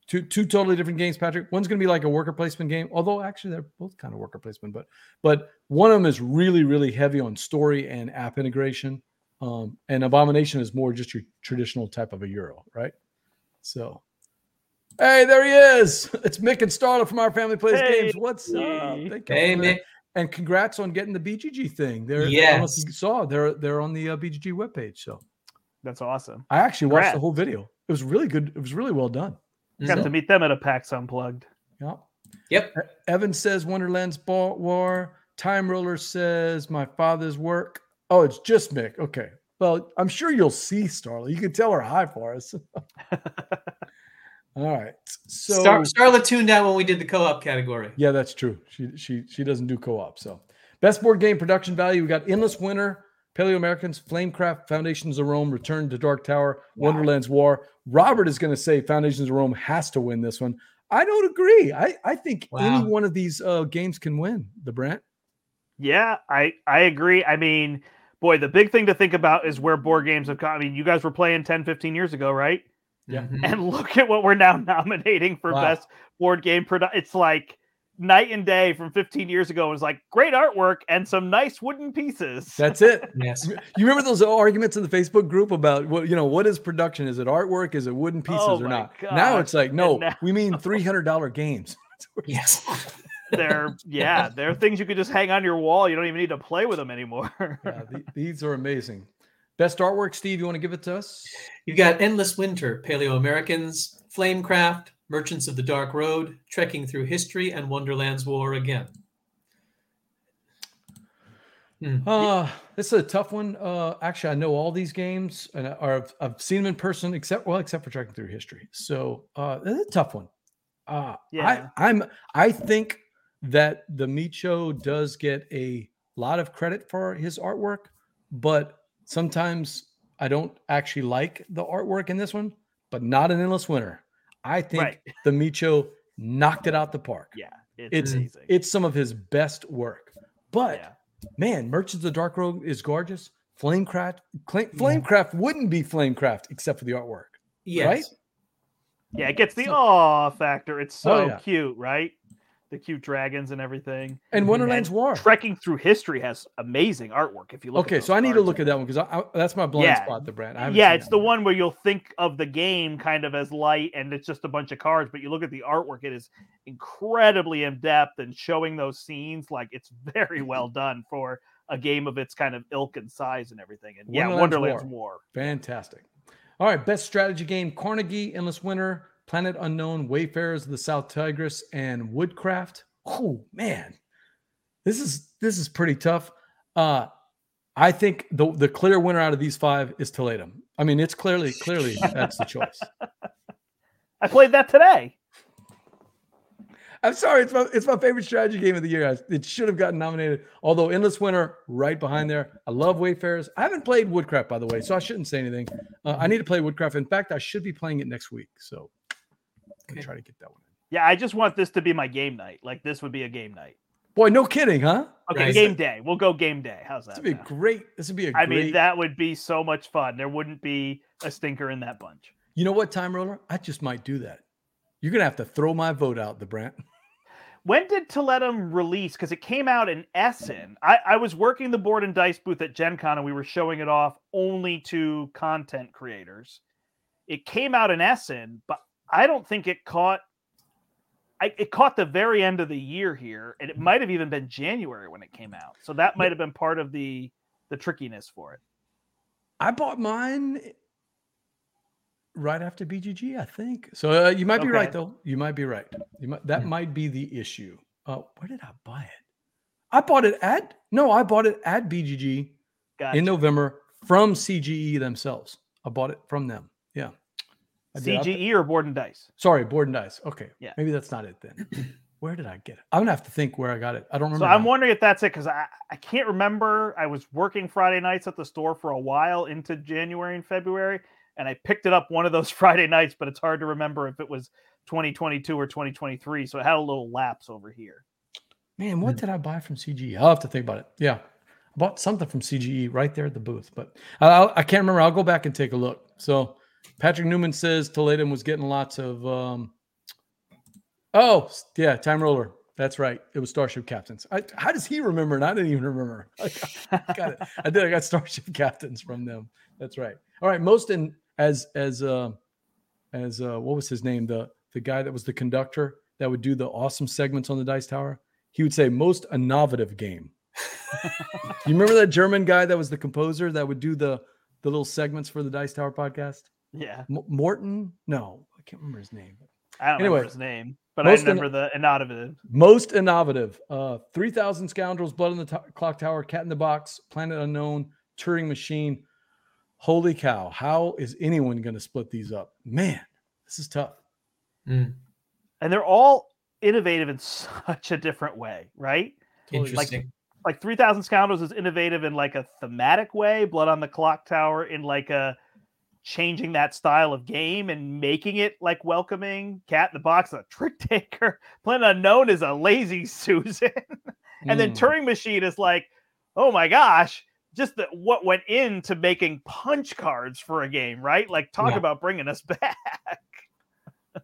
Two two totally different games, Patrick. One's gonna be like a worker placement game, although actually they're both kind of worker placement, but but one of them is really, really heavy on story and app integration. Um, and Abomination is more just your traditional type of a Euro, right? So Hey, there he is. It's Mick and Starla from Our Family Plays Hey. Games. What's up? Hey. Thank Hey, Mick. that. And congrats on getting the BGG thing. They're, I don't know if Yes. you saw they're they're on the uh, BGG webpage. So That's awesome. I actually watched the whole video. It was really good. It was really well done. Got So- to meet them at a PAX Unplugged. Yep. Yep. Evan says Wonderland's Ball War. Time Roller says my father's work. Oh, it's just Mick. Okay. Well, I'm sure you'll see Starla. You can tell her hi for us. All right. So Star- Starla tuned out when we did the co-op category. yeah, that's true. She she she doesn't do co-op. So best board game production value. We got Endless Winter, Paleo Americans, Flamecraft, Foundations of Rome, Return to Dark Tower, Wonderland's War. Robert is going to say Foundations of Rome has to win this one. I don't agree. I I think any one of these uh, games can win. The Brandt. Yeah, I I agree. I mean, boy, the big thing to think about is where board games have come. I mean, you guys were playing 10, 15 years ago, right? Yeah. Mhm. And look at what we're now nominating for Wow. best board game product. It's like night and day from 15 years ago. It was like great artwork and some nice wooden pieces. That's it. Yes. You remember those arguments in the Facebook group about what you know? What is production? Is it artwork? Is it wooden pieces Oh or my not? Now it's like no, now- we mean three hundred dollar games. Yes. they're yeah, they're things you could just hang on your wall. You don't even need to play with them anymore. Yeah, the- these are amazing. Best artwork, Steve. You want to give it to us? You've got Endless Winter, Paleo Americans, Flamecraft, Merchants of the Dark Road, Trekking Through History, and Wonderland's War again. Hmm. Uh, this is a tough one. Uh, actually, I know all these games, and I- or I've, I've seen them in person, except well, except for Trekking through history. So uh, it's a tough one. Uh, Yeah. I, I'm. I think that the Mico does get a lot of credit for his artwork, but sometimes I don't actually like the artwork in this one. But not an endless winter. I think Right. the Mico knocked it out the park. yeah, it's, It's amazing. it's some of his best work. But yeah. man, Merchants of the Dark Road is gorgeous. Flamecraft, Cla- Flamecraft wouldn't be Flamecraft except for the artwork. Yes. Yeah, it gets the So- awe factor. It's so Oh, yeah. cute, right? The cute dragons and everything. And Mhm. Wonderland's War. Trekking through history has amazing artwork. If you look, Okay, those so I need to look in at that one because I, I, that's my blind Yeah. spot, the Brandt. Yeah, it's the one where you'll think of the game kind of as light and it's just a bunch of cards, but you look at the artwork, it is incredibly in depth and showing those scenes like it's very well done for a game of its kind of ilk and size and everything. And yeah, Wonderland's Wonderland's War. War. Fantastic. All right, best strategy game: Carnegie, Endless Winter, Planet Unknown, Wayfarers of the South Tigris, and Woodcraft. Oh man, this is this is pretty tough. Uh, I think the the clear winner out of these five is Toledo. I mean, it's clearly clearly that's the choice. I played that today. I'm sorry, it's my it's my favorite strategy game of the year. It should have gotten nominated. Although Endless Winter right behind there. I love Wayfarers. I haven't played Woodcraft by the way, so I shouldn't say anything. Uh, I need to play Woodcraft. In fact, I should be playing it next week. So I'm Okay. try to get that one. in. Yeah, I just want this to be my game night. Like this would be a game night. Boy, no kidding, huh? Okay, Right. game day. We'll go game day. How's This that? would be now? great. This would be a I great. I mean, that would be so much fun. There wouldn't be a stinker in that bunch. you know what, Time Roller? I just might do that. You're gonna have to throw my vote out, the Brandt. When did Toledo release? Because it came out in Essen. I, I was working the board and dice booth at Gen Con and we were showing it off only to content creators. It came out in Essen, but I don't think it caught I, it caught the very end of the year here, and it might have even been January when it came out. So that might have been part of the the trickiness for it. I bought mine right after BGG, I think. So uh, you might be right, though. You might be right. You might, that Hmm. might be the issue. Uh, where did I buy it? I bought it at no, I bought it at BGG Gotcha. in November from CGE themselves. I bought it from them. Yeah. I did. I- CGE or board and dice. sorry, board and dice. Okay. Yeah. Maybe that's not it then. where did I get it? I'm gonna have to think where I got it. I don't remember. So I'm now. wondering if that's it because I, I can't remember. I was working Friday nights at the store for a while into January and February, and I picked it up one of those Friday nights, but it's hard to remember if it was 2022 or 2023. So it had a little lapse over here. Man, what hmm. did I buy from CGE? I'll have to think about it. Yeah. I bought something from CGE right there at the booth, but I, I can't remember. I'll go back and take a look. So Patrick Newman says Toledo was getting lots of. Um, oh, yeah, Time Roller. That's right. It was Starship Captains. I, how does he remember? And I didn't even remember. I got, it. I did. I got Starship Captains from them. That's right. All right. Most in as as uh, as uh, what was his name? The the guy that was the conductor that would do the awesome segments on the Dice Tower. He would say most innovative game. you remember that German guy that was the composer that would do the the little segments for the Dice Tower podcast? Yeah, M- Morton? No, I can't remember his name. I don't Anyway. remember his name, but Most I in- remember the innovative. Most innovative. Uh, 3,000 Scoundrels, Blood on the to- Clock Tower, Cat in the Box, Planet Unknown, Turing Machine. Holy cow. How is anyone going to split these up? Man, this is tough. Mm, And they're all innovative in such a different way, right? Totally. interesting. Like 3000 Scoundrels is innovative in like a thematic way, Blood on the Clock Tower in like a changing that style of game and making it like welcoming. Cat in the Box, a trick taker. Planet Unknown is a lazy Susan. and then Mm. Turing Machine is like, oh my gosh, just the, what went into making punch cards for a game, right? Like, talk Yeah. about bringing us back.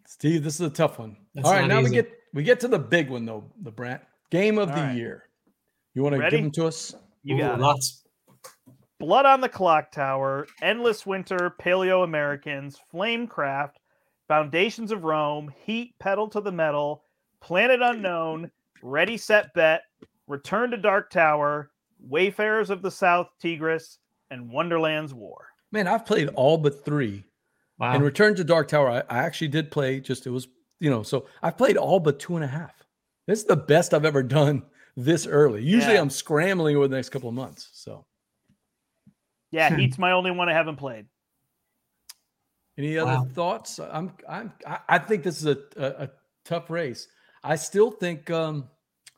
Steve, this is a tough one. That's All right, not now we get we get to the big one though, the Brandt game of All the right. year. You want to give them to us? You Ooh, got it. lots. Blood on the Clock Tower, Endless Winter, Paleo Americans, Flamecraft, Foundations of Rome, Heat, Pedal to the Metal, Planet Unknown, Ready Set Bet, Return to Dark Tower, Wayfarers of the South Tigris, and Wonderland's War. Man, I've played all but three. Wow. And Return to Dark Tower, I, I actually did play. Just it was, you know, so I've played all but two and a half. This is the best I've ever done this early. Usually, Yeah. I'm scrambling over the next couple of months. So, Yeah, Hmm. Heat's my only one I haven't played. any other Wow. thoughts? I'm, I'm, I, I think this is a, a, a tough race. I still think, um,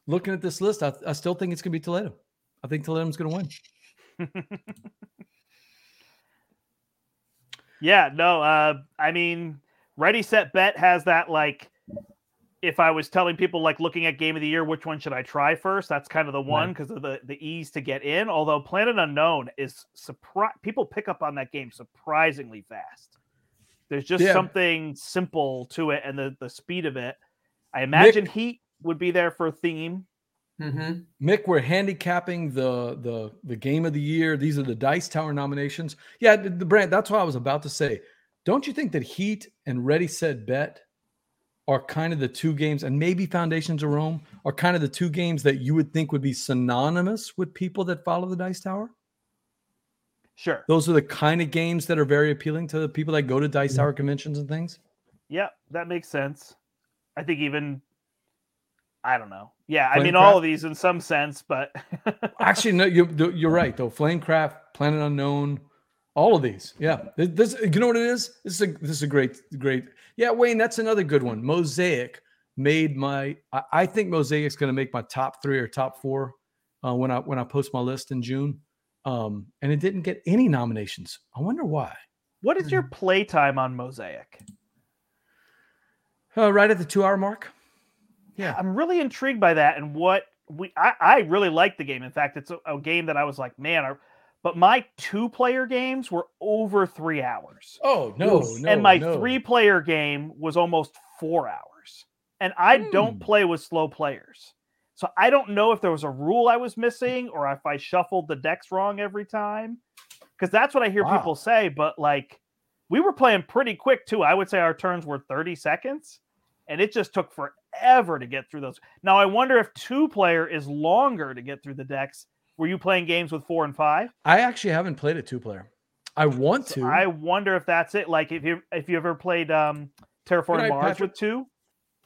looking at this list, I, I still think it's going to be Toledo. I think Toledo's going to win. Yeah, no, uh, I mean, Ready Set Bet has that like if I was telling people like looking at game of the year, which one should I try first? That's kind of the one because of the the ease to get in. Although Planet Unknown is surprise people pick up on that game surprisingly fast. There's just Yeah. something simple to it and the the speed of it. I imagine Heat would be there for a theme. Mhm. Mick, we're handicapping the the the game of the year. These are the Dice Tower nominations. Yeah, the, the Brandt. That's what I was about to say. Don't you think that Heat and Ready Set Bet are kind of the two games, and maybe Foundations of Rome are kind of the two games that you would think would be synonymous with people that follow the Dice Tower? Sure. Those are the kind of games that are very appealing to the people that go to Dice. Tower conventions and things. Yeah, that makes sense. I think even I don't know. Yeah, I mean all of these in some sense, but Actually, no, you, you're right though. Flamecraft, Planet Unknown, all of these. Yeah, this, you know what it is. This is a this is a great great. Yeah, Wayne, that's another good one. Mosaic made my. I, I think Mosaic's going to make my top three or top four uh, when I when I post my list in June. Um, and it didn't get any nominations. I wonder why. what is your play time on Mosaic? Uh, right at the two hour mark. Yeah. I'm really intrigued by that and what we I, I really like the game. In fact, it's a, a game that I was like, man, I, but my two player games were over three hours. Oh no, no and my no. three player game was almost four hours. And I Hmm. don't play with slow players. So I don't know if there was a rule I was missing or if I shuffled the decks wrong every time. Because that's what I hear Wow. people say. But like we were playing pretty quick too. I would say our turns were 30 seconds. And it just took forever to get through those. Now I wonder if two player is longer to get through the decks. Were you playing games with four and five? I actually haven't played a two player. I want So to. I wonder if that's it. Like if you if you ever played um Terraforming Mars Patrick. with two,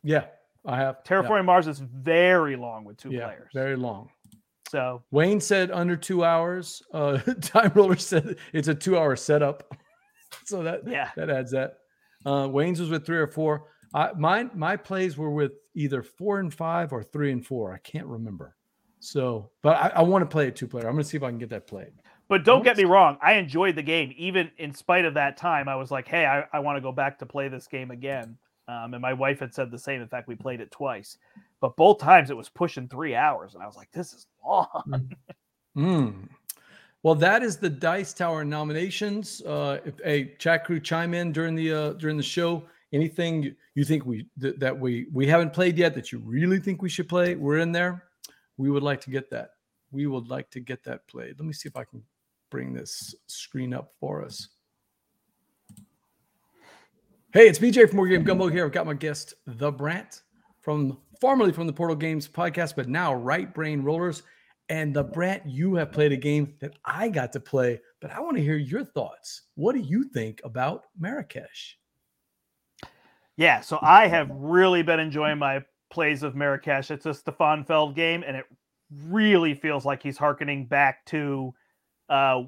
yeah, I have Yeah. Terraforming Mars is very long with two yeah, players. very long. So Wayne said under two hours. Uh, Time Roller said it's a two-hour setup, so that yeah, that adds that. Uh, Wayne's was with three or four. I, my my plays were with either four and five or three and four. I can't remember. So, but I, I want to play a two-player. I'm going to see if I can get that played. but don't get me wrong, I enjoyed the game. Even in spite of that time, I was like, hey, I, I want to go back to play this game again. Um, and my wife had said the same. In fact, we played it twice, but both times it was pushing three hours, and I was like, this is long. Mm. Well, that is the Dice Tower nominations. Uh, if a chat crew chime in during the uh, during the show, anything you- you think we th- that we we haven't played yet that you really think we should play, we're in there. We would like to get that. We would like to get that played. Let me see if I can bring this screen up for us. Hey, it's BJ from Board Game Gumbo here. I've got my guest, The Brandt, from formerly from the Portal Games podcast, but now Right Brain Rollers. And the Brandt, you have played a game that I got to play, but I want to hear your thoughts. What do you think about Marrakesh? Yeah, so I have really been enjoying my plays of Marrakesh. It's a Stefan Feld game, and it really feels like he's harkening back to, uh,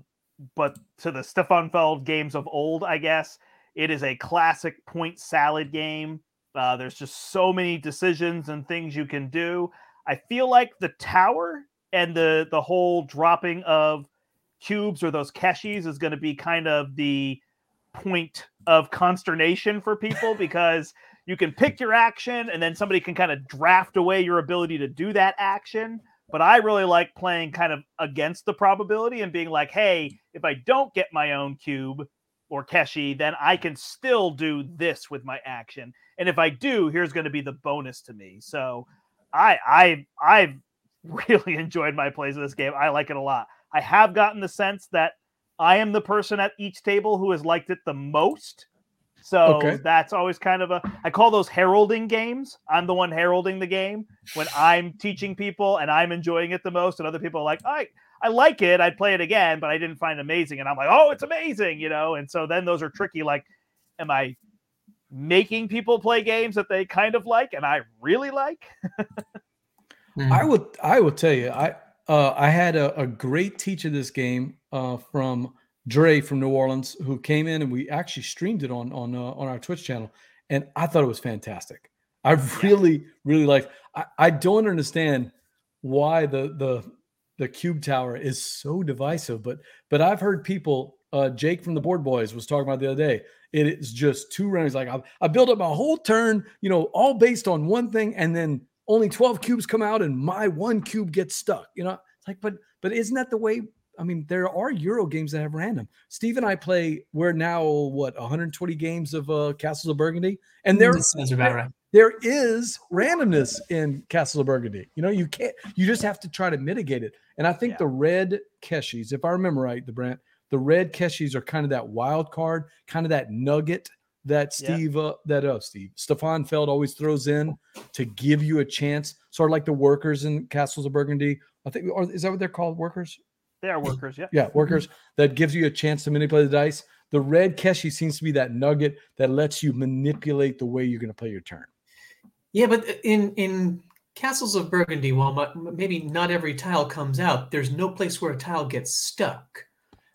but to the Stefan Feld games of old, I guess. It is a classic point salad game. Uh, there's just so many decisions and things you can do. I feel like the tower and the the whole dropping of cubes or those keshes is going to be kind of the point of consternation for people because you can pick your action and then somebody can kind of draft away your ability to do that action. But I really like playing kind of against the probability and being like, hey, if I don't get my own cube or Keshi, then I can still do this with my action. And if I do, here's going to be the bonus to me. So I I I've really enjoyed my plays of this game. I like it a lot. I have gotten the sense that I am the person at each table who has liked it the most. So Okay. that's always kind of a I call those heralding games. I'm the one heralding the game when I'm teaching people and I'm enjoying it the most, and other people are like, I I like it, I'd play it again, but I didn't find it amazing. And I'm like, oh, it's amazing, you know. And so then those are tricky. Like, am I making people play games that they kind of like and I really like? I would I will tell you I uh, I had a, a great teacher this game uh, from Dre from New Orleans who came in and we actually streamed it on on uh, on our Twitch channel and I thought it was fantastic. I really really like. I, I don't understand why the the the cube tower is so divisive, but but I've heard people. Uh, Jake from the Board Boys was talking about the other day. It is just two rounds. Like I, I built up my whole turn, you know, all based on one thing, and then only 12 cubes come out and my one cube gets stuck you know it's like but but isn't that the way i mean there are euro games that have random steve and i play we're now what 120 games of uh castles of burgundy and there right. there is randomness in Castles of Burgundy. You know, you can't. You just have to try to mitigate it. And I think Yeah. the red Keshis, if I remember right, the Brandt, the red Keshis are kind of that wild card, kind of that nugget that Yeah. Steve, uh, that uh, Steve Stefan Feld always throws in to give you a chance, sort of like the workers in Castles of Burgundy. I think, or is that what they're called? Workers? They are workers, yeah. Yeah, mm-hmm. workers that gives you a chance to manipulate the dice. The red Keshi seems to be that nugget that lets you manipulate the way you're going to play your turn. Yeah, but uh, in in Castles of Burgundy, while mu- maybe not every tile comes out, there's no place where a tile gets stuck.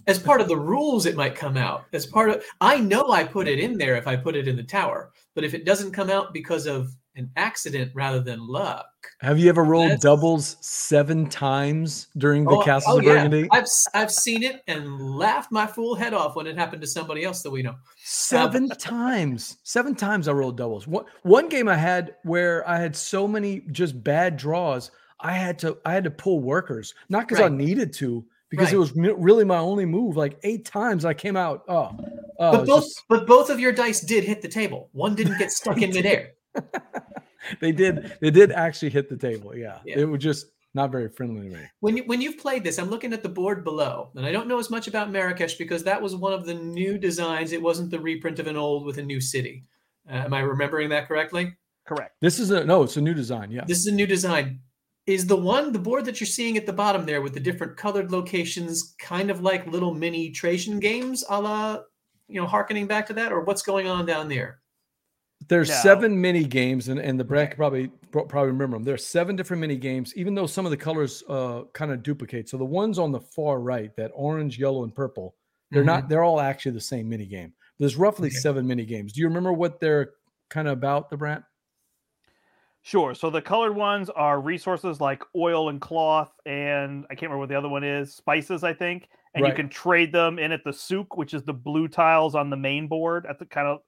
As part of the rules, it might come out. As part of, I know I put it in there if I put it in the tower, but if it doesn't come out because of an accident rather than luck, Have you ever rolled That's- doubles seven times during the Oh, Castles oh, of yeah. Burgundy? I've s- I've seen it and laughed my fool head off when it happened to somebody else that we know. Um, seven times. Seven times I rolled doubles. One, one game I had where I had so many just bad draws, I had to I had to pull workers, not because I needed to, because it was really my only move. Like eight times I came out. Oh, oh But both just- but both of your dice did hit the table. One didn't get stuck in midair. They did they did actually hit the table. Yeah, Yeah. it was just not very friendly to me. When you when you've played this, I'm looking at the board below, and I don't know as much about Marrakesh because that was one of the new designs. It wasn't the reprint of an old with a new city. Uh, am I remembering that correctly? Correct. This is a no, it's a new design. Yeah, This is a new design. Is the one the board that you're seeing at the bottom there with the different colored locations kind of like little mini Trajan games, a la you know, harkening back to that, or what's going on down there? There's No. seven mini games, and, and the Brad could probably probably remember them. There's seven different mini games, even though some of the colors uh, kind of duplicate. So the ones on the far right, that orange, yellow, and purple, they're not. They're all actually the same mini game. There's roughly Okay. seven mini games. Do you remember what they're kind of about, the Brandt? Sure. So the colored ones are resources like oil and cloth, and I can't remember what the other one is, spices, I think. And you can trade them in at the souk, which is the blue tiles on the main board at the kind of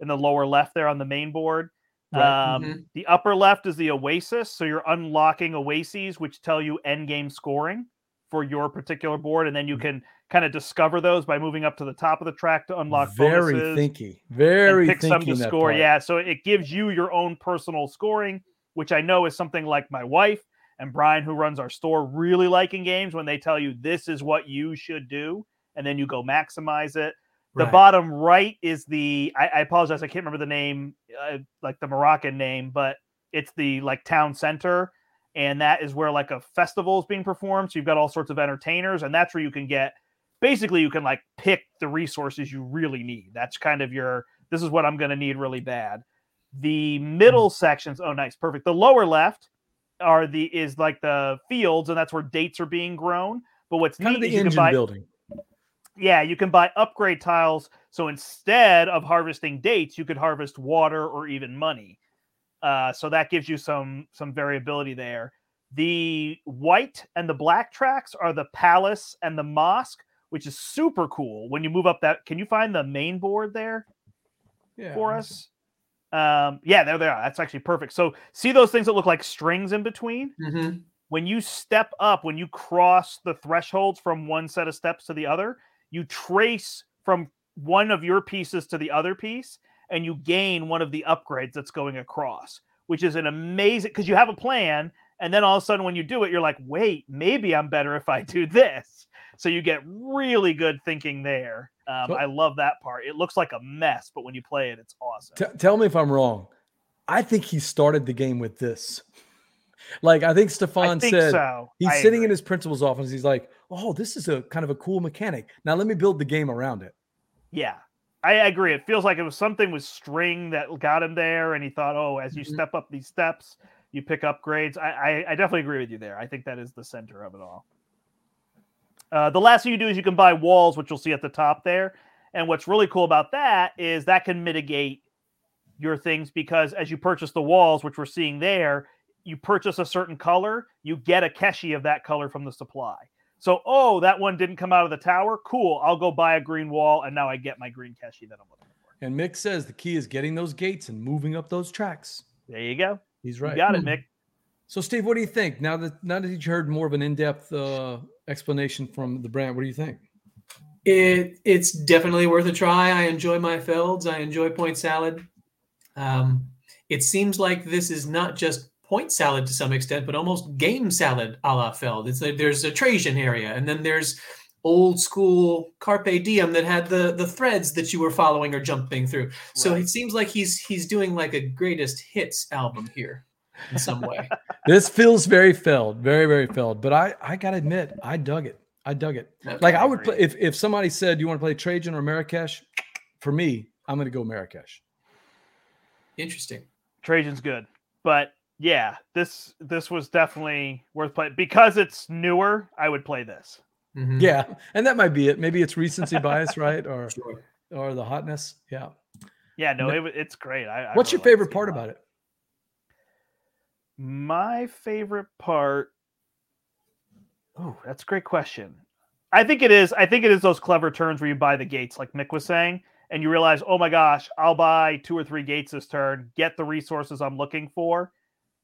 in the lower left there on the main board. Right. Um, Mhm. The upper left is the oasis. So you're unlocking oases, which tell you end game scoring for your particular board. And then Mm. you can kind of discover those by moving up to the top of the track to unlock Very bonuses thinky. Very pick some to that score. part. Yeah, so it gives you your own personal scoring, which I know is something like my wife and Brian, who runs our store, really like in games when they tell you this is what you should do, and then you go maximize it. The Right. bottom right is the I, I apologize, I can't remember the name, uh, like the Moroccan name, but it's the like town center, and that is where like a festival is being performed. So you've got all sorts of entertainers, and that's where you can get basically you can like pick the resources you really need. That's kind of your this is what I'm going to need really bad. The middle sections, oh nice, perfect. The lower left are the is like the fields, and that's where dates are being grown. But what's Kind neat of the is engine buy building. Yeah, you can buy upgrade tiles. So instead of harvesting dates, you could harvest water or even money. Uh, so that gives you some some variability there. The white and the black tracks are the palace and the mosque, which is super cool. When you move up that, can you find the main board there Yeah. for us? Um, yeah, there they are. That's actually perfect. So see those things that look like strings in between? Mhm. when you step up, when you cross the thresholds from one set of steps to the other, you trace from one of your pieces to the other piece and you gain one of the upgrades that's going across, which is an amazing because you have a plan. And then all of a sudden, when you do it, you're like, wait, maybe I'm better if I do this. So you get really good thinking there. Um, So- I love that part. It looks like a mess, but when you play it, it's awesome. T- tell me if I'm wrong. I think he started the game with this. Like I think I Stefan think said, so. he's I sitting in his principal's office. He's like, "Oh, this is a kind of a cool mechanic. Now let me build the game around it." Yeah, I agree. It feels like it was something with string that got him there, and he thought, oh, as you Mhm. step up these steps, you pick upgrades. I, I, I definitely agree with you there. I think that is the center of it all. Uh, the last thing you do is you can buy walls, which you'll see at the top there. And what's really cool about that is that can mitigate your things because as you purchase the walls, which we're seeing there, you purchase a certain color, you get a keshi of that color from the supply. So, oh, that one didn't come out of the tower. Cool. I'll go buy a green wall, and now I get my green keshi that I'm looking for. And Mick says the key is getting those gates and moving up those tracks. There you go. He's You right. got it, Mick. So, Steve, what do you think now that now that you heard more of an in-depth uh, explanation from the Brandt? What do you think? It it's definitely worth a try. I enjoy my felds. I enjoy point salad. Um, it seems like this is not just point salad to some extent, but almost game salad a la feld. It's like there's a Trajan area, and then there's old school carpe diem that had the the threads that you were following or jumping through. So it seems like he's he's doing like a greatest hits album here in some way. This feels very Feld, very very Feld. But I I gotta admit, I dug it. I dug it. Like I would play if if somebody said you want to play Trajan or Marrakesh, for me, I'm gonna go Marrakesh. Interesting. Trajan's good, but yeah, this this was definitely worth playing because it's newer. I would play this. Mhm. Yeah, and that might be it. Maybe it's recency bias, right? Or Sure. or the hotness. Yeah. Yeah, no, it, it's great. I, I What's really your favorite part game a lot. about it? My favorite part. Oh, that's a great question. I think it is. I think it is those clever turns where you buy the gates, like Mick was saying, and you realize, oh my gosh, I'll buy two or three gates this turn, get the resources I'm looking for,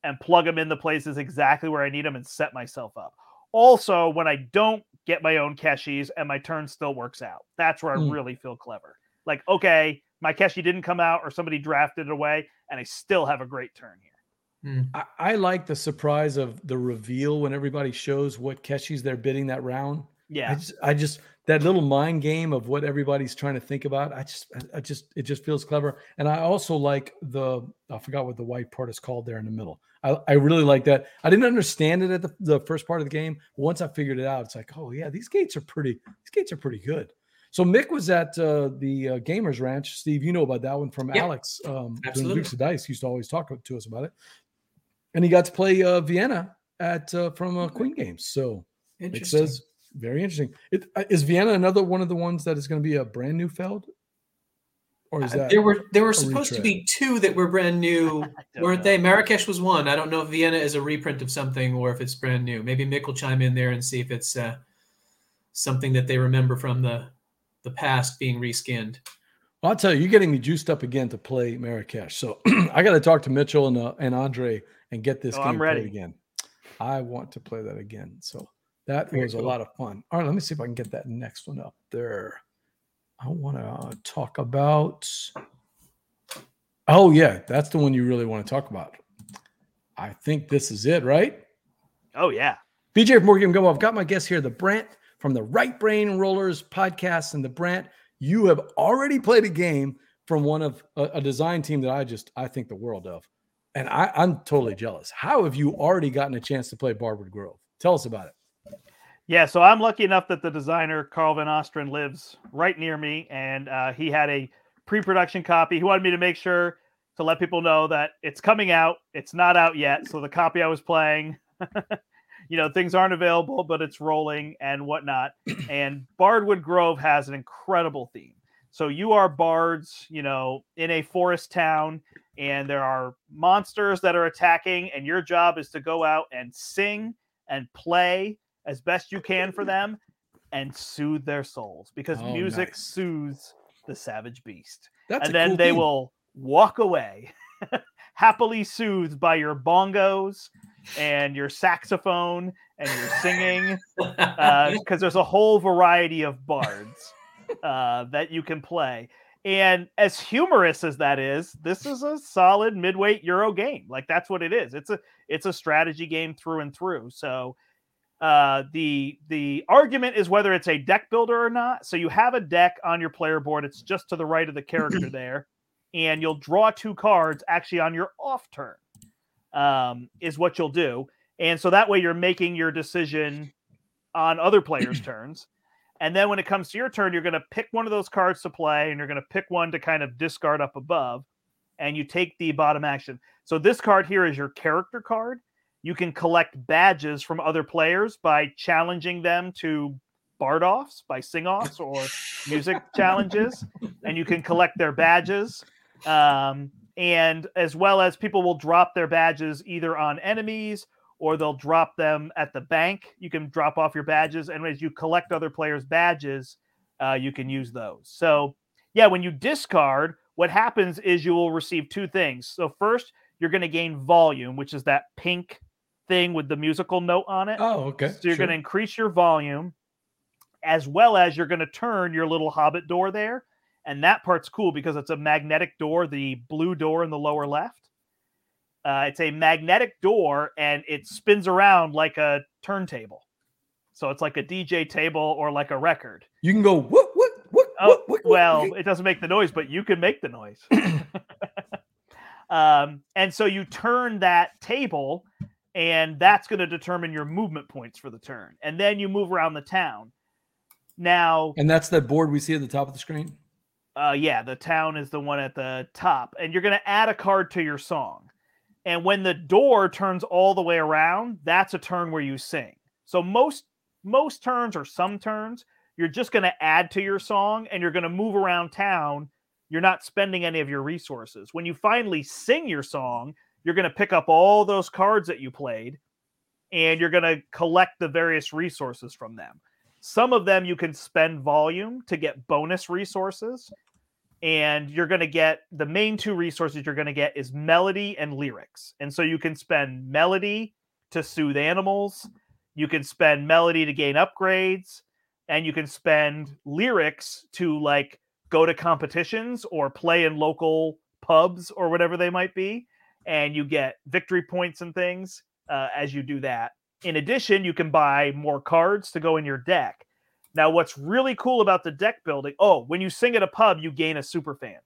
and plug them in the places exactly where I need them and set myself up. Also, when I don't get my own keshis and my turn still works out, that's where I Mm. really feel clever. Like, okay, my keshi didn't come out or somebody drafted it away, and I still have a great turn here. Mm. I, I like the surprise of the reveal when everybody shows what Keshi's they're bidding that round. I Yeah. just, I just that little mind game of what everybody's trying to think about. I just, I, I just, it just feels clever. And I also like the, I forgot what the white part is called there in the middle. I, I really like that. I didn't understand it at the, the first part of the game. But once I figured it out, it's like, oh yeah, these gates are pretty. These gates are pretty good. So Mick was at uh, the uh, Gamers Ranch. Steve, you know about that one from Yeah, Alex. Um, absolutely. Dukes of Dice used to always talk to us about it. And he got to play uh, Vienna at uh, from uh, Queen Games. So it says very interesting. It, uh, is Vienna another one of the ones that is going to be a brand new Feld, or is Uh, that there were there were a supposed to be two that were brand new, weren't know. they? Marrakesh was one. I don't know if Vienna is a reprint of something or if it's brand new. Maybe Mick will chime in there and see if it's uh, something that they remember from the the past being reskinned. Well, I'll tell you, you're getting me juiced up again to play Marrakesh. So I got to talk to Mitchell and uh, and Andre and get this Oh, game I'm played ready. again. I want to play that again. So that Very was a lot of fun. All right, let me see if I can get that next one up there. I want to talk about. Oh yeah, that's the one you really want to talk about. I think this is it, right? Oh yeah. BJ from Morgan Go. I've got my guest here, the Brandt from the Right Brain Rollers podcast. And the Brandt, you have already played a game from one of a, a design team that I just I think the world of. And I, I'm totally jealous. How have you already gotten a chance to play Bardwood Grove? Tell us about it. Yeah, so I'm lucky enough that the designer Carl Van Ostrand lives right near me, and uh, he had a pre-production copy. He wanted me to make sure to let people know that it's coming out. It's not out yet. So the copy I was playing, you know, things aren't available, but it's rolling and whatnot. and Bardwood Grove has an incredible theme. So you are bards, you know, in a forest town, and there are monsters that are attacking, and your job is to go out and sing and play as best you can for them and soothe their souls because Oh, music nice. soothes the savage beast. That's and then cool they will walk away happily soothed by your bongos and your saxophone and your singing because there's a whole variety of bards uh, that you can play. And as humorous as that is, this is a solid midweight Euro game. Like that's what it is. It's a it's a strategy game through and through. So uh, the the argument is whether it's a deck builder or not. So you have a deck on your player board. It's just to the right of the character there, and you'll draw two cards actually on your off turn. Um, is what you'll do, and so that way you're making your decision on other players' turns. And then when it comes to your turn, you're going to pick one of those cards to play, and you're going to pick one to kind of discard up above, and you take the bottom action. So this card here is your character card. You can collect badges from other players by challenging them to bard offs, by sing offs, or music challenges, and you can collect their badges. Um, and as well as people will drop their badges either on enemies or they'll drop them at the bank. You can drop off your badges, and as you collect other players' badges, uh, you can use those. So, yeah, when you discard, what happens is you will receive two things. So, first, you're going to gain volume, which is that pink thing with the musical note on it. Oh, okay. So you're sure. going to increase your volume, as well as you're going to turn your little hobbit door there. And that part's cool because it's a magnetic door, the blue door in the lower left. Uh, it's a magnetic door and it spins around like a turntable. So it's like a DJ table or like a record. You can go what what what? Oh, well, it doesn't make the noise, but you can make the noise. um, and so you turn that table, and that's going to determine your movement points for the turn. And then you move around the town. Now, and that's the board we see at the top of the screen. uh, yeah, the town is the one at the top, and you're going to add a card to your song. And when the door turns all the way around, that's a turn where you sing. So most most turns or some turns, you're just going to add to your song and you're going to move around town. You're not spending any of your resources. When you finally sing your song, you're going to pick up all those cards that you played and you're going to collect the various resources from them. Some of them you can spend volume to get bonus resources and you're going to get the main two resources you're going to get is melody and lyrics. And so you can spend melody to soothe animals, you can spend melody to gain upgrades, and you can spend lyrics to like go to competitions or play in local pubs or whatever they might be, and you get victory points and things uh, as you do that. In addition, you can buy more cards to go in your deck. Now, what's really cool about the deck building? Oh, when you sing at a pub, you gain a super fan.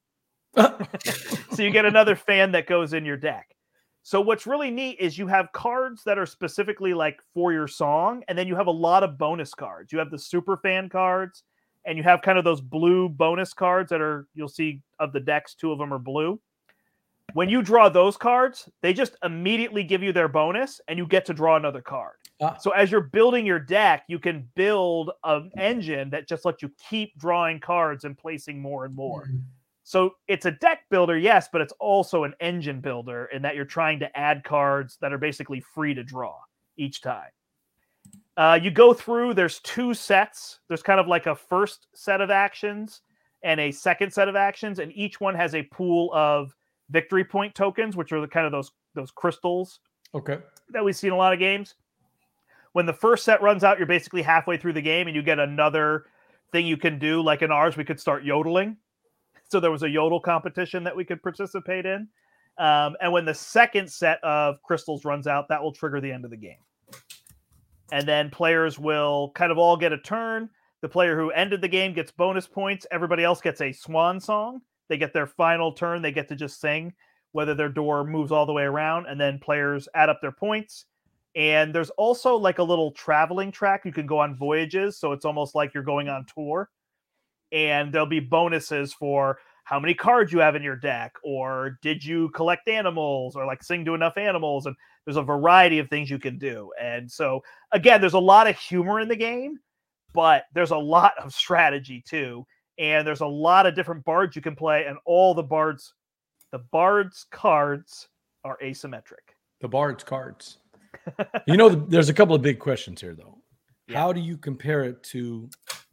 so you get another fan that goes in your deck. So what's really neat is you have cards that are specifically like for your song, and then you have a lot of bonus cards. You have the super fan cards, and you have kind of those blue bonus cards that are you'll see of the decks, two of them are blue. When you draw those cards, they just immediately give you their bonus, and you get to draw another card. Ah. So as you're building your deck, you can build an engine that just lets you keep drawing cards and placing more and more. So it's a deck builder, yes, but it's also an engine builder in that you're trying to add cards that are basically free to draw each time. Uh, you go through, there's two sets. There's kind of like a first set of actions and a second set of actions, and each one has a pool of victory point tokens, which are the kind of those those crystals Okay. that we see in a lot of games. When the first set runs out, you're basically halfway through the game and you get another thing you can do. Like in ours, we could start yodeling. So there was a yodel competition that we could participate in. Um, and when the second set of crystals runs out, that will trigger the end of the game. And then players will kind of all get a turn. The player who ended the game gets bonus points. Everybody else gets a swan song. They get their final turn. They get to just sing, whether their door moves all the way around. And then players add up their points. And there's also like a little traveling track. You can go on voyages. So it's almost like you're going on tour. And there'll be bonuses for how many cards you have in your deck, or did you collect animals, or like sing to enough animals, and there's a variety of things you can do. And so again, there's a lot of humor in the game, but there's a lot of strategy too, and there's a lot of different bards you can play, and all the bards, the bards cards are asymmetric. The Bard's cards. you know, there's a couple of big questions here, though. Yeah. How do you compare it to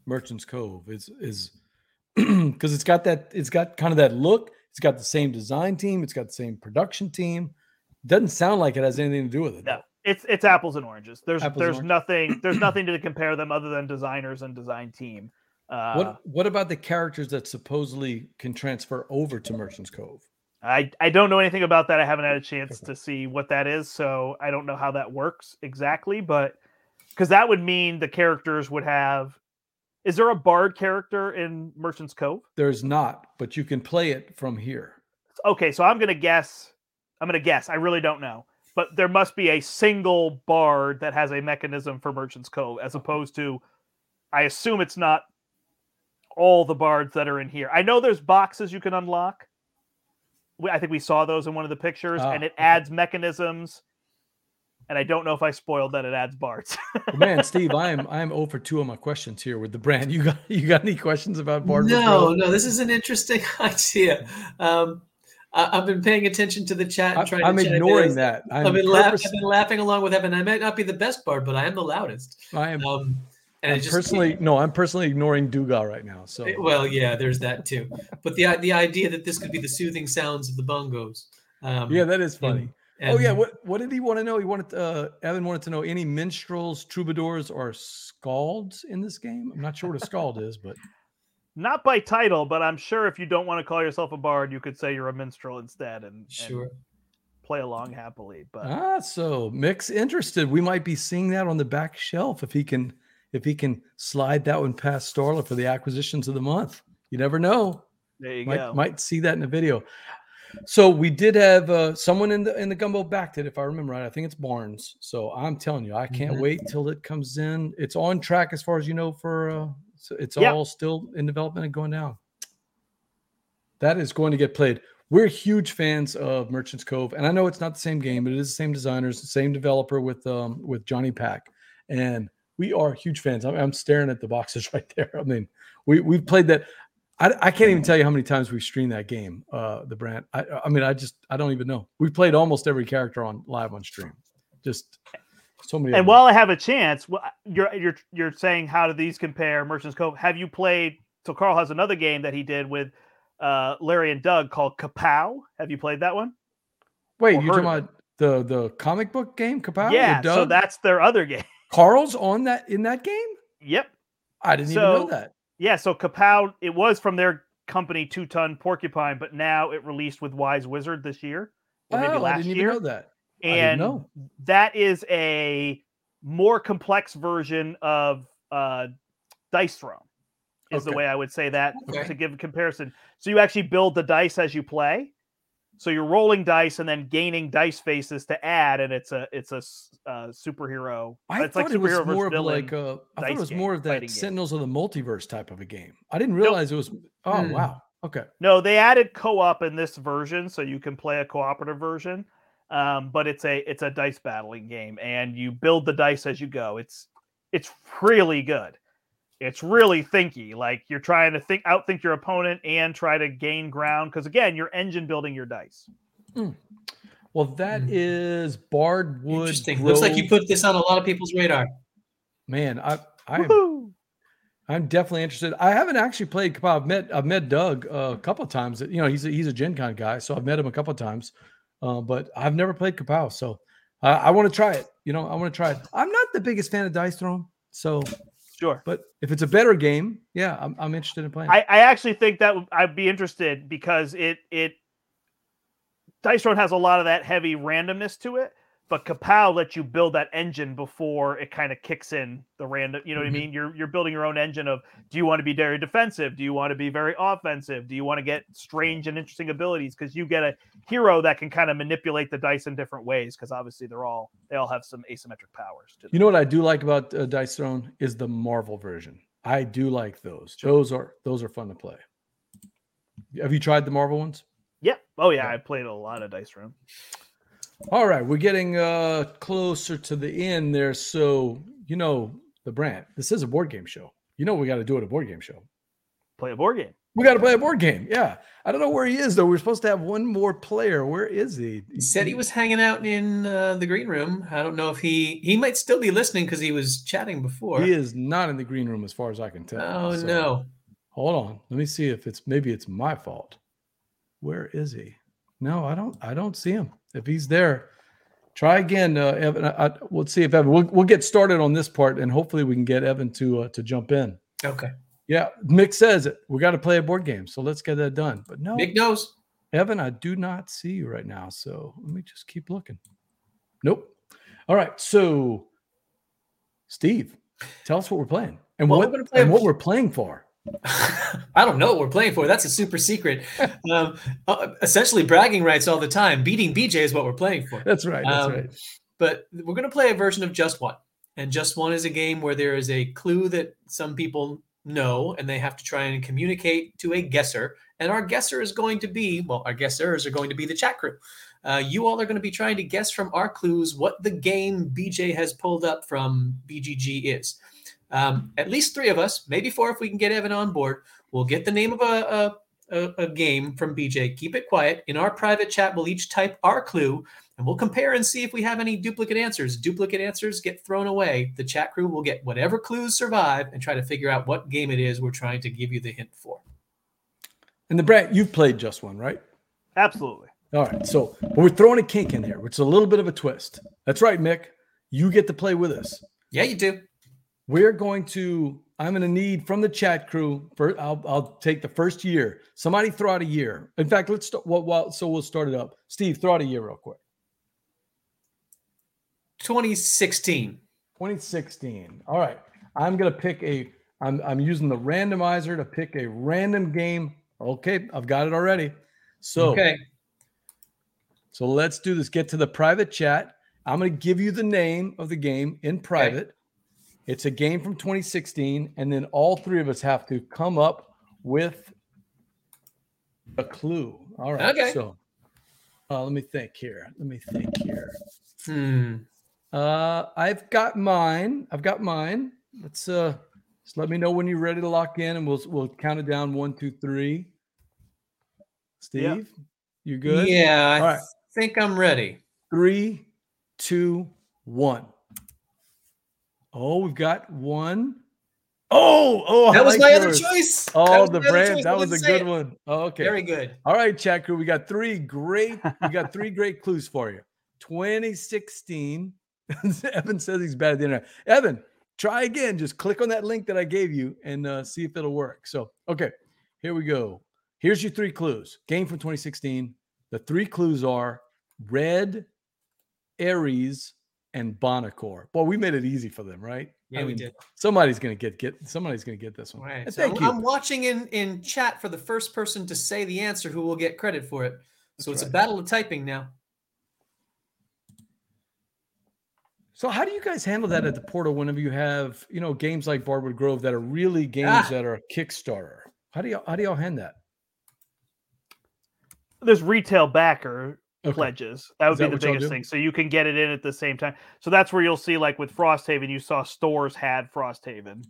Merchant's Cove? Is is because it's got that it's got kind of that look. It's got the same design team. It's got the same production team. Doesn't sound like it has anything to do with it. No, it's it's apples and oranges. There's Apples there's oranges. nothing there's nothing to compare them other than designers and design team. Uh, What what about the characters that supposedly can transfer over to Merchant's Cove? I I don't know anything about that. I haven't had a chance to see what that is, so I don't know how that works exactly. But because that would mean the characters would have. Is there a bard character in Merchant's Cove? There's not, but you can play it from here. Okay, so I'm gonna guess. I'm gonna guess. I really don't know, but there must be a single bard that has a mechanism for Merchant's Cove, as opposed to. I assume it's not all the bards that are in here. I know there's boxes you can unlock. We- I think we saw those in one of the pictures, Ah, and it okay. adds mechanisms. And I don't know if I spoiled that it adds bards. But man, Steve, I am I am over two of my questions here with the Brandt. You got you got any questions about Bard? No, no, this is an interesting idea. Um, I, I've been paying attention to the chat. And trying I, am to chime in. ignoring that. I'm I've been, laugh, I've been laughing along with Evan. I might not be the best bard, but I am the loudest. I am Um, and I I'm just personally no, I'm personally ignoring Dougal right now. So Well, yeah, there's that too. But the the idea that this could be the soothing sounds of the bongos. Um, yeah, that is funny. and- oh yeah, what what did he want to know? He wanted uh, Evan wanted to know any minstrels, troubadours, or skalds in this game. I'm not sure what a skald is, but Not by title, but I'm sure if you don't want to call yourself a bard, you could say you're a minstrel instead and, and play along happily. But ah, so Mick's interested. We might be seeing that on the back shelf if he can if he can slide that one past Starla for the acquisitions of the month. You never know. there you might, go. might see that in the video. So we did have uh, someone in the in the gumbo backed it, if I remember right. I think it's Barnes. So I'm telling you, I can't Mhm. wait till it comes in. It's on track as far as you know for uh, so it's Yeah. all still in development and going down. That is going to get played. We're huge fans of Merchants Cove, and I know it's not the same game, but it is the same designers, the same developer with um with Johnny Pac, and we are huge fans. I'm, I'm staring at the boxes right there. I mean, we we've played that. I, I can't even tell you how many times we've streamed that game. Uh, the Brandt. I I mean, I just I don't even know. We've played almost every character on live on stream. Just so many. and while I have a chance, you're you're you're saying how do these compare Merchants Cove? Have you played? So Carl has another game that he did with uh, Larry and Doug called Kapow. Have you played that one? wait, you're talking about the the comic book game, Kapow? yeah, so that's their other game. Carl's on that in that game. yep. I didn't even know that. Yeah, so Kapow, it was from their company Two Ton Porcupine, but now it released with Wise Wizard this year, or maybe oh, I last didn't year. even know that. I didn't and know. that is a more complex version of uh, Dice Throne, is the way I would say that Okay. to give a comparison. So you actually build the dice as you play. So you're rolling dice and then gaining dice faces to add, and it's a it's a uh, superhero. I it's thought it was more of villain. like a. I thought it was game, more of that fighting game. Sentinels of the Multiverse type of a game. I didn't realize it was. Oh Hmm. wow. Okay. No, they added co-op in this version, so you can play a cooperative version. Um, but it's a it's a dice battling game, and you build the dice as you go. It's it's really good. It's really thinky. Like you're trying to think outthink your opponent and try to gain ground because again, you're engine building your dice. Well, that Hmm. is Bardwood. Interesting. Looks like you put this on a lot of people's radar. Man, I I'm I'm definitely interested. I haven't actually played Kapow. I've met I've met Doug uh, a couple of times. You know, he's a, he's a Gen Con guy, so I've met him a couple of times. Uh, but I've never played Kapow, so I, I want to try it. You know, I want to try it. I'm not the biggest fan of Dice Throne, so Sure. but if it's a better game, yeah, I'm, I'm interested in playing. I, I actually think that would- I'd be interested because it it Dice Throne has a lot of that heavy randomness to it, but Kapow lets you build that engine before it kind of kicks in the random. You know what Mhm. I mean? You're you're building your own engine of do you want to be very defensive? Do you want to be very offensive? Do you want to get strange and interesting abilities? Because you get a hero that can kind of manipulate the dice in different ways. Because obviously they're all they all have some asymmetric powers. To. You know what I do like about uh, Dice Throne is the Marvel version. I do like those. Those are those are fun to play. Have you tried the Marvel ones? Yep. Oh yeah, I played a lot of Dice Throne. All right, we're getting uh closer to the end there. So you know the Brandt. This is a board game show. You know we got to do it a board game show. Play a board game. We got to play a board game. Yeah, I don't know where he is though. We're supposed to have one more player. Where is he? He said he was hanging out in uh, the green room. I don't know if he he might still be listening because he was chatting before. He is not in the green room as far as I can tell. Oh So, no. Hold on. Let me see if it's maybe it's my fault. Where is he? No, I don't. I don't see him. If he's there, try again, uh, Evan. I, I, we'll see if Evan. We'll, we'll get started on this part, and hopefully we can get Evan to uh, to jump in. Okay. Yeah, Mick says it. We got to play a board game, so let's get that done. But no, Mick knows. Evan, I do not see you right now. So let me just keep looking. Nope. All right. So, Steve, tell us what we're playing and Well, what we're play and a- what we're playing for. I don't know what we're playing for. That's a super secret. Um, uh, essentially, bragging rights all the time. Beating BJ is what we're playing for. That's right. That's Um, right. But we're going to play a version of Just One. And Just One is a game where there is a clue that some people know and they have to try and communicate to a guesser. And our guesser is going to be, well, our guessers are going to be the chat crew. Uh, you all are going to be trying to guess from our clues what the game BJ has pulled up from BGG is. Um, at least three of us, maybe four if we can get Evan on board, will get the name of a, a, a, a game from BJ. Keep it quiet. In our private chat, we'll each type our clue and we'll compare and see if we have any duplicate answers. Duplicate answers get thrown away. The chat crew will get whatever clues survive and try to figure out what game it is we're trying to give you the hint for. And the Brandt, you've played just one, right? Absolutely. All right. So but we're throwing a kink in here, which is a little bit of a twist. That's right, Mick. You get to play with us. Yeah, you do. We're going to. I'm going to need from the chat crew. For I'll, I'll take the first year. Somebody throw out a year. In fact, let's start. Well, well, so we'll start it up. Steve, throw out a year real quick. 2016. 2016. All right. I'm going to pick a. I'm I'm using the randomizer to pick a random game. Okay, I've got it already. So okay. So let's do this. Get to the private chat. I'm going to give you the name of the game in private. It's a game from 2016, and then all three of us have to come up with a clue. All right. Okay. So uh, let me think here. Let me think here. Hmm. Uh, I've got mine. I've got mine. Let's uh, just let me know when you're ready to lock in, and we'll we'll count it down. One, two, three. Steve, Yeah. you good? Yeah, I All right. think I'm ready. Three, two, one. Oh, we've got one. Oh, oh, I That was like my other yours. choice. That Oh, was the my brand. That I was a good it. one. Oh, okay. Very good. All right, chat crew. We got three great. We got three great clues for you. 2016. Evan says he's bad at the internet. Evan, try again. Just click on that link that I gave you and uh, see if it'll work. So, okay, here we go. Here's your three clues. Game from 2016. The three clues are Red, Aries, and Buonocore. Well, we made it easy for them, right? Yeah, I we did. Somebody's gonna get get. Somebody's gonna get this one. Right. And So thank I'm, you. I'm watching in in chat for the first person to say the answer who will get credit for it. So That's it's a battle of typing now. So how do you guys handle that at the portal whenever you have, you know, games like Bardwood Grove that are really games Ah. that are Kickstarter? How do you how do y'all handle that? There's retail backer Okay. pledges. That would Is be the biggest thing. So you can get it in at the same time. So that's where you'll see, like with Frosthaven, you saw stores had Frosthaven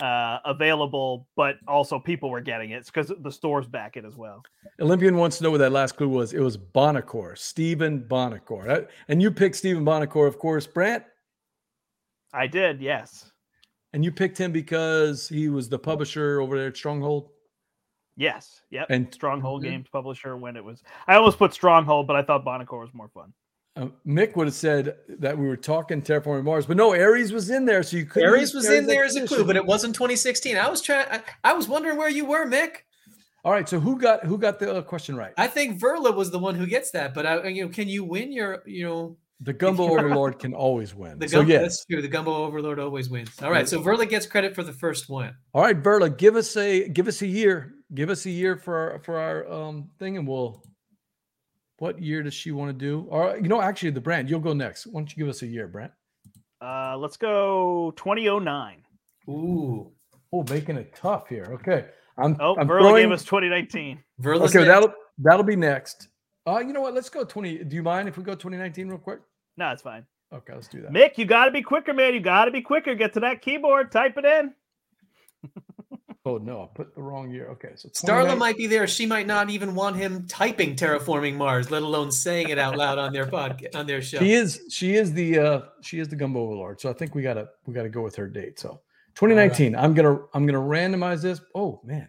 uh, available, but also people were getting it because the stores back it as well. Olympian wants to know what that last clue was. It was Buonocore, Stephen Buonocore. And you picked Stephen Buonocore, of course, Brandt. I did, yes. And you picked him because he was the publisher over there at Stronghold. Yes. Yep. And- Stronghold. Games publisher when it was I almost put Stronghold, but I thought Buonocore was more fun. Uh, Mick would have said that we were talking Terraforming Mars, but no, Aries was in there, so you could Aries was in there as a clue, but it wasn't 2016. I was trying. I, I was wondering where you were, Mick. All right, so who got who got the uh, question right? I think Verla was the one who gets that. But I, you know, can you win your, you know, The Gumbo Overlord can always win. the so yes. That's true. The Gumbo Overlord always wins. All right, so Verla gets credit for the first one. All right, Verla, give us a give us a year. Give us a year for our for our um thing, and we'll. What year does she want to do? Or you know, actually, the Brandt. You'll go next. Why don't you give us a year, Brent? Uh, let's go 2009. Ooh, Oh, making it tough here. Okay, I'm, Oh, I'm Verla throwing, gave us 2019. Verla's okay, next. that'll that'll be next. Uh, you know what? Let's go 20. Do you mind if we go 2019 real quick? No, it's fine. Okay, let's do that. Mick, you got to be quicker, man. You got to be quicker. Get to that keyboard. Type it in. Oh no, I put the wrong year. Okay, so Starla might be there. She might not even want him typing terraforming Mars, let alone saying it out loud on their podcast on their show. She is she is the uh she is the gumbo overlord. So I think we gotta we gotta go with her date. So 2019. I'm gonna I'm gonna randomize this. Oh man,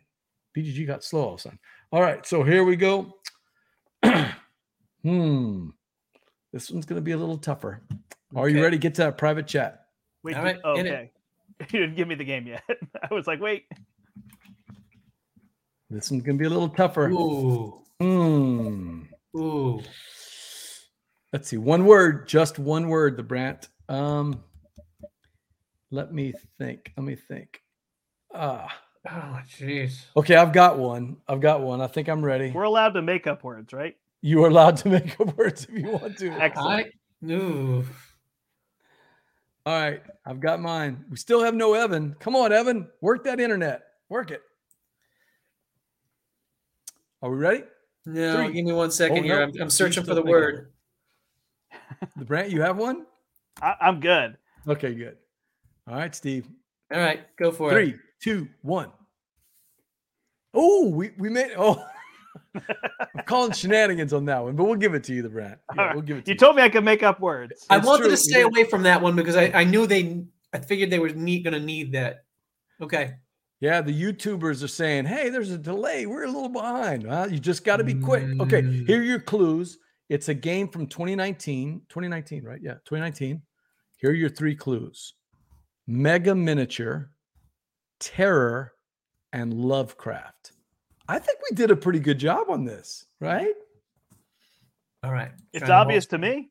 BGG got slow all of a sudden. All right, so here we go. hmm. This one's gonna be a little tougher. Are you Okay. ready? Get to that private chat. Wait, All you- right, oh, in it. okay. You didn't give me the game yet. I was like, wait. This one's gonna be a little tougher. Ooh, Hmm. ooh. Let's see. One word, just one word, the Brandt. Um let me think. Let me think. Ah. Oh, jeez. Okay, I've got one. I've got one. I think I'm ready. We're allowed to make up words, right? You are allowed to make up words if you want to. Excellent. I, ooh. All right, I've got mine. We still have no Evan. Come on, Evan. Work that internet. Work it. Are we ready? No, Three. give me one second Oh, here. no. I'm, I'm searching for the word. The Brandt, you have one? I, I'm good. Okay, good. All right, Steve. All right, go for it. Three, two, one. Oh, we, we made oh I'm calling shenanigans on that one, but we'll give it to you, the Brandt. Yeah, All right. we'll give it to You you. told me I could make up words. I wanted true, to stay away from that one because I, I knew they. I figured they were need, gonna need that. Okay. Yeah, the YouTubers are saying, hey, there's a delay. We're a little behind. Well, you just got to be quick. Okay, Mm. here are your clues. It's a game from 2019. 2019, right? Yeah, 2019. Here are your three clues Mega Miniature, Terror, and Lovecraft. I think we did a pretty good job on this, right? All right. It's Trying to obvious to me.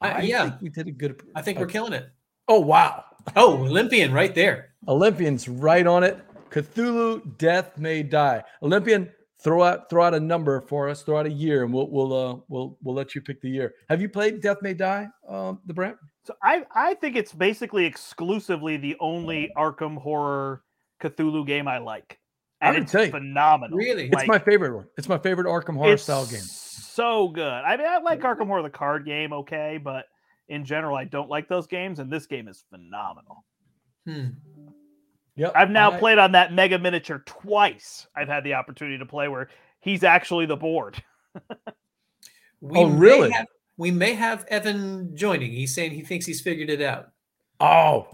I- yeah. think we did a good. I think we're killing it. Oh wow, Oh, Olympian right there. Olympians right on it. Cthulhu, Death May Die. Olympian, throw out throw out a number for us. Throw out a year, and we'll we'll uh, we'll we'll let you pick the year. Have you played Death May Die, um, the Brent? So I, I think it's basically exclusively the only Arkham horror Cthulhu game I like. I And would it's tell you. phenomenal. Really? It's Like, my favorite one. It's my favorite Arkham horror style game. So good. I mean, I like Arkham Horror the card game, okay, but in general, I don't like those games, and this game is phenomenal. Hmm. Yep. I've now I- played on that Mega Miniature twice. I've had the opportunity to play where he's actually the board. We Oh, may really? have- we may have Evan joining. He's saying he thinks he's figured it out. Oh,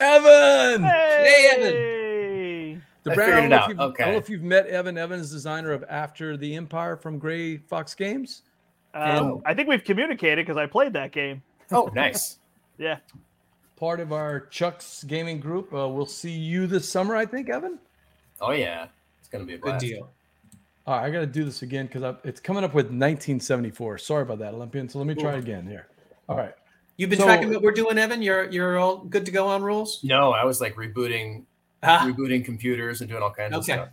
Evan. Hey, Evan. The I Brent, figured don't it if out. you've- I don't know if you've met Evan. Evan is designer of After the Empire from Grey Fox Games. Um, I think we've communicated because I played that game. Oh, nice. Yeah. Part of our Chuck's gaming group. Uh, we'll see you this summer, I think, Evan. Oh yeah, it's gonna be a Good deal. All right, I got to do this again because it's coming up with 1974. Sorry about that, Olympian. So let me try Cool. it again here. All right. You've been So- tracking what we're doing, Evan. You're you're all good to go on rules. No, I was like rebooting, Ah, rebooting computers and doing all kinds of stuff.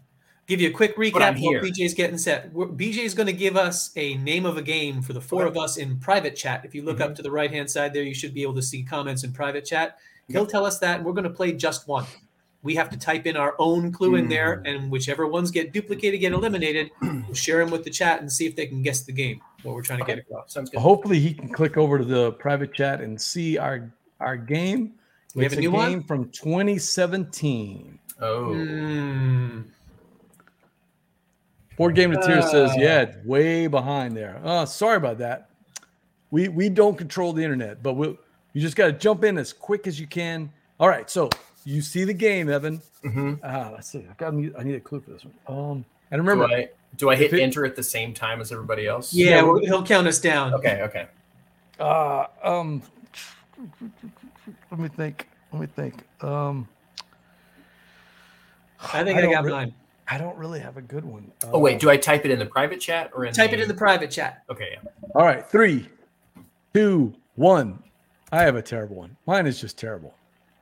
Give you a quick recap while here. BJ's getting set. We're- BJ's going to give us a name of a game for the four of us in private chat. If you look Mm-hmm. up to the right hand side there, you should be able to see comments in private chat. He'll tell us that, and we're going to play just one. We have to type in our own clue in there, Mm. and whichever ones get duplicated, get eliminated. We'll share them with the chat and see if they can guess the game, what we're trying to get across. Sounds good. Hopefully, he can click over to the private chat and see our our game. We have it's a new one? game from 2017. Oh, Hmm. Board Game Material says, Uh. yeah, way behind there. Oh, sorry about that. We we don't control the internet, but we you just got to jump in as quick as you can. All right, so you see the game, Evan. hmm Ah, let's see. I got I need a clue for this one. Um, and do remember, I do I hit it- enter at the same time as everybody else? Yeah, Yeah, we'll- he'll count us down. Okay. Okay. uh, um, let me think. Let me think. Um, I think I, don't got re- mine. I don't really have a good one. Oh wait, Uh, do I type it in the private chat or in Type it in the private chat. Okay. Yeah. All right, three, two, one. I have a terrible one. Mine is just terrible.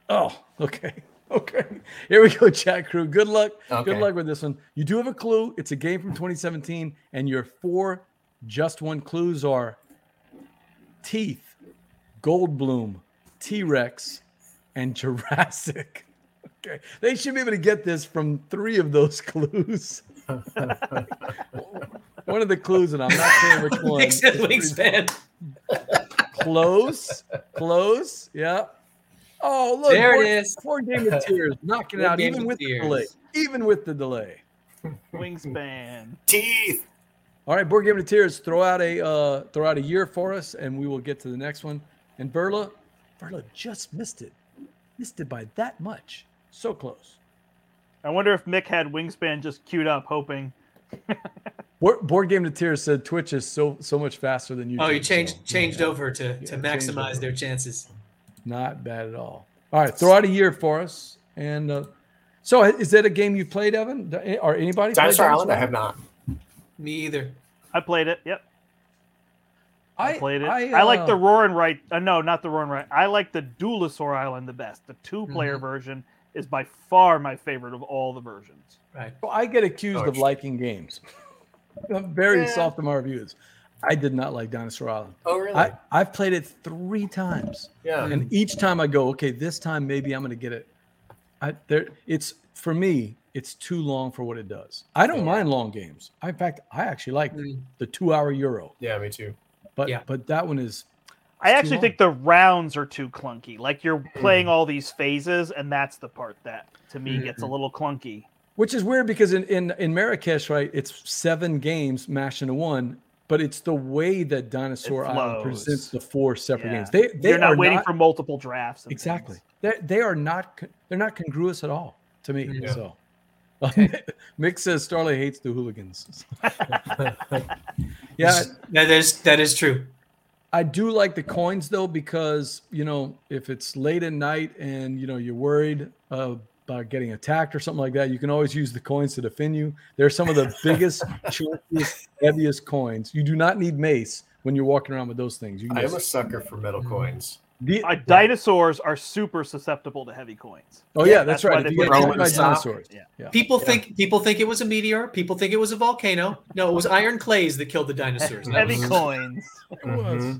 Oh, okay. Okay. Here we go, chat crew. Good luck. Good luck with this one. You do have a clue. It's a game from 2017, and your four just one clues are teeth, Goldblum, T Rex, and Jurassic. Okay. They should be able to get this from three of those clues. One of the clues, and I'm not saying which one. Nick said is pretty wingspan. Close, close. Yeah. Oh, look. There four, it is. Four game of tears, knocking it out, even of with the delay. Even with the delay. Wingspan. Teeth. All right, board game of tears. Throw out a uh, throw out a year for us, and we will get to the next one. And Berla, Berla just missed it, missed it by that much. So close. I wonder if Mick had Wingspan just queued up, hoping. Board, board game to tears said Twitch is so so much faster than you. Oh, you changed changed over to, Yeah, to maximize over. their chances. Not bad at all. All right, throw out a year for us. And uh, so, is that a game you played, Evan, or anybody? played Dinosaur Island. I have not. Me either. I played it. Yep. I, I played it. I, I, like uh, the Rawr 'n Write. Uh, no, not the Rawr 'n Write. I like the Duelosaur Island the best. The two-player Mm-hmm. version is by far my favorite of all the versions. Right. Well, I get accused Oh, of liking games. I'm very Yeah. soft in my reviews. I did not like Dinosaur Island. Oh, really? I, I've played it three times, yeah. and each time I go, okay, this time maybe I'm going to get it. I there, it's for me, it's too long for what it does. I don't Yeah. mind long games. I, in fact, I actually like Mm. the two-hour Euro, Yeah, me too. but Yeah. but that one is I actually think the rounds are too clunky. Like you're playing Mm. all these phases, and that's the part that to me gets a Mm-hmm. little clunky. Which is weird because in, in, in Marrakesh, right, it's seven games mashed into one, but it's the way that Dinosaur Island presents the four separate Yeah. games. They they You're are not waiting not, for multiple drafts. and exactly. They they are not they're not congruous at all to me. Yeah. So Mick says Starley hates the hooligans. yeah, That is that is true. I do like the coins though because you know if it's late at night and you know you're worried uh, about getting attacked or something like that, you can always use the coins to defend you. They're some of the biggest, chunkiest, heaviest coins. You do not need mace when you're walking around with those things. You I am a sucker for metal coins. The- Uh, dinosaurs are super susceptible to heavy coins. oh yeah, that's, that's why right. they If you get hit by dinosaurs, Yeah. yeah. People think people think it was a meteor. People think it was a volcano. No, it was iron clays that killed the dinosaurs. Heavy was- coins. It was.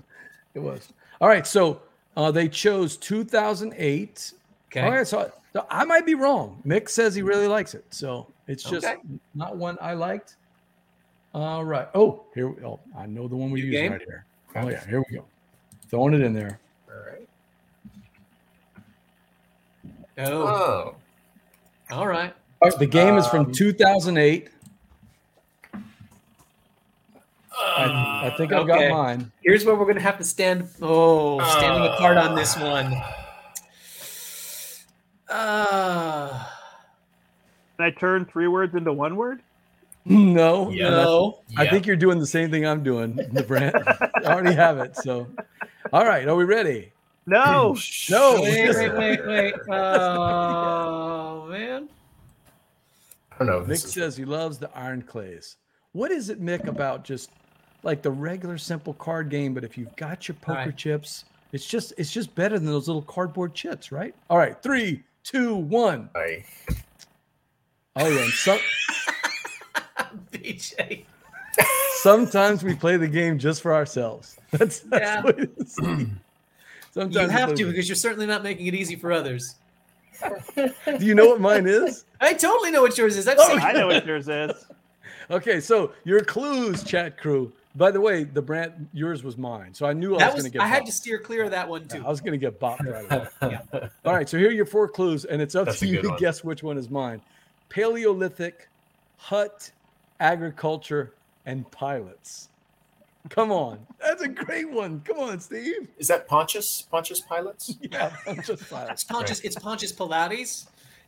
It was. All right. So uh, they chose 2008. Okay. All right. So, so I might be wrong. Mick says he really likes it. So it's just Okay. not one I liked. All right. Oh, here. we- Oh, I know the one we use right here. Oh yeah. Here we go. Throwing it in there. All right. Oh, Oh. all right. All right, the game is from Um, 2008. I, I think I've got mine. Here's where we're gonna have to stand. Oh, standing apart on this one. Uh, Can I turn three words into one word? No. Yeah. no. I Yeah. think you're doing the same thing I'm doing, the Brandt. I already have it. So, all right. Are we ready? No. No. Wait, wait, wait, wait. Oh man. I don't know. if Mick is, says he loves the iron clays. What is it, Mick, about just like the regular simple card game? But if you've got your poker Right. chips, it's just it's just better than those little cardboard chips, right? All right, three, two, one. I, Oh yeah. And some, BJ. sometimes we play the game just for ourselves. That's, that's Yeah. what it is. Sometimes You have to because you're certainly not making it easy for others. Do you know what mine is? I totally know what yours is. I've Oh, seen I know what yours is. Okay, so your clues, chat crew. By the way, the Brandt yours was mine, so I knew I was, was. going to get. I had to steer clear of that one Yeah, too. I was going to get bopped right away. All right, so here are your four clues, and it's up That's to you to one. guess which one is mine. Paleolithic, hut, agriculture, and pilots. Come on, that's a great one. Come on, Steve. is that Pontius? Pontius Pilots? Yeah, I'm just It's pilots. Pontius. It's Pontius Pilates.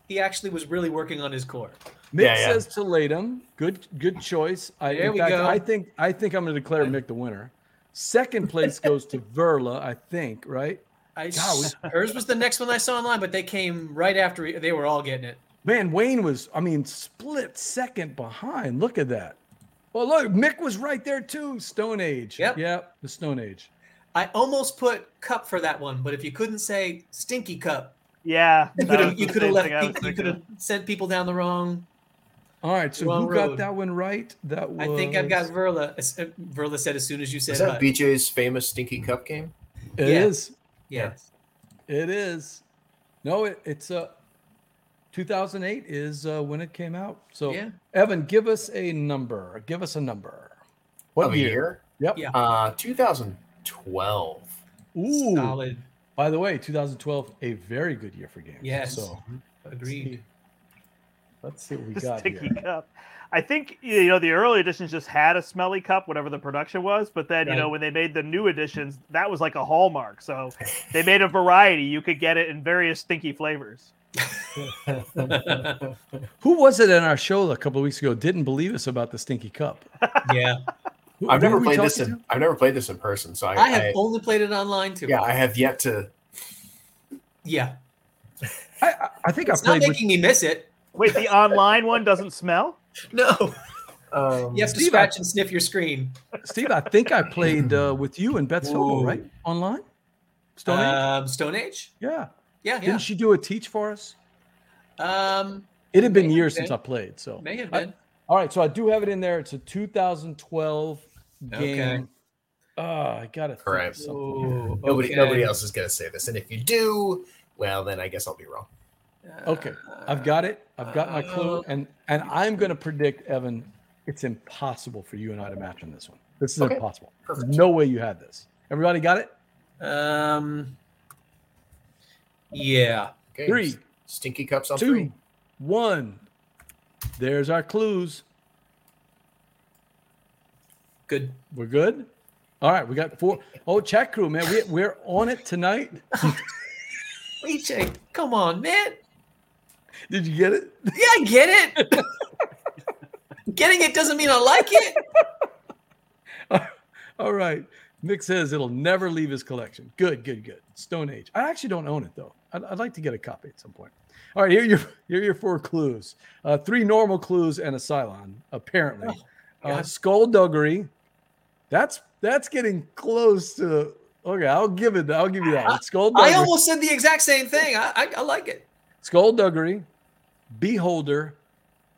He actually was really working on his core. Mick Yeah, yeah. says Toledo. Good, good choice. I, There in we fact, go. I think I think I'm going to declare Mick the winner. Second place goes to Verla, I think. Right. I, God, hers was the next one I saw online, but they came right after. They were all getting it. Man, Wayne was, I mean, split second behind. Look at that. Well, look, Mick was right there too. Stone Age. Yep. Yep. The Stone Age. I almost put cup for that one, but if you couldn't say stinky cup, Yeah. you could have you could have left. thing I was People, you could have sent people down the wrong. All right. So Wrong who got that one right? That was. I think I've got Verla. Uh, Verla said as soon as you said Is that hut. BJ's famous Stinky Cup game? It Yeah. is. Yeah. It is. No, it, it's a. 2008 is uh, when it came out. So, Yeah. Evan, give us a number. Give us a number. What of a year? Yep. Yeah. Uh, 2012. Ooh. Solid. By the way, 2012, a very good year for games. Yes. So Agreed. let's see what we The got sticky here. cup. I think you know the early editions just had a smelly cup, whatever the production was. But then you know when they made the new editions, that was like a hallmark. So they made a variety. You could get it in various stinky flavors. Who was it in our show a couple of weeks ago? Didn't believe us about the stinky cup. yeah. Who- I've never played this talking in. I've never played this in person, so I. I have I- only played it online too. yeah, I have yet to. Yeah. I, I- I think It's I not played with making me miss it. Wait, the online one doesn't smell? No. Um, You have to Steve, scratch and sniff your screen. Steve. I think I played uh, with you and Beth Sobel, Ooh. right? Online. Stone Age? Um, Stone Age? Yeah. Yeah, yeah. Didn't she do a teach for us? Um, It had been May have years since. I played. So may have I- been. all right, so I do have it in there. It's a 2012 game. Okay. game. Oh, I gotta All right. of Ooh, nobody, okay. nobody else is gonna say this, and if you do, well, then I guess I'll be wrong. Okay, I've got it. I've got my clue, Uh, and and I'm going to predict, Evan. It's impossible for you and I to match on this one. This is Okay, impossible. perfect. No way you had this. Everybody got it? Um, yeah. Okay. Three, Stinky cups on two, three. one. There's our clues. Good. We're good. All right, we got four. Oh, chat crew, man, we, we're on it tonight. EJ, come on, man. Did you get it? Yeah, I get it. Getting it doesn't mean I like it. All right. Nick says it'll never leave his collection. Good, good, good. Stone Age. I actually don't own it though. I'd, I'd like to get a copy at some point. All right, here are your here are your four clues. Uh, three normal clues and a Cylon, apparently. uh, God. skullduggery. That's that's getting close to. Okay, I'll give it. I'll give you that. one. I Skullduggery. almost said the exact same thing. I, I, I like it. Skullduggery, Beholder,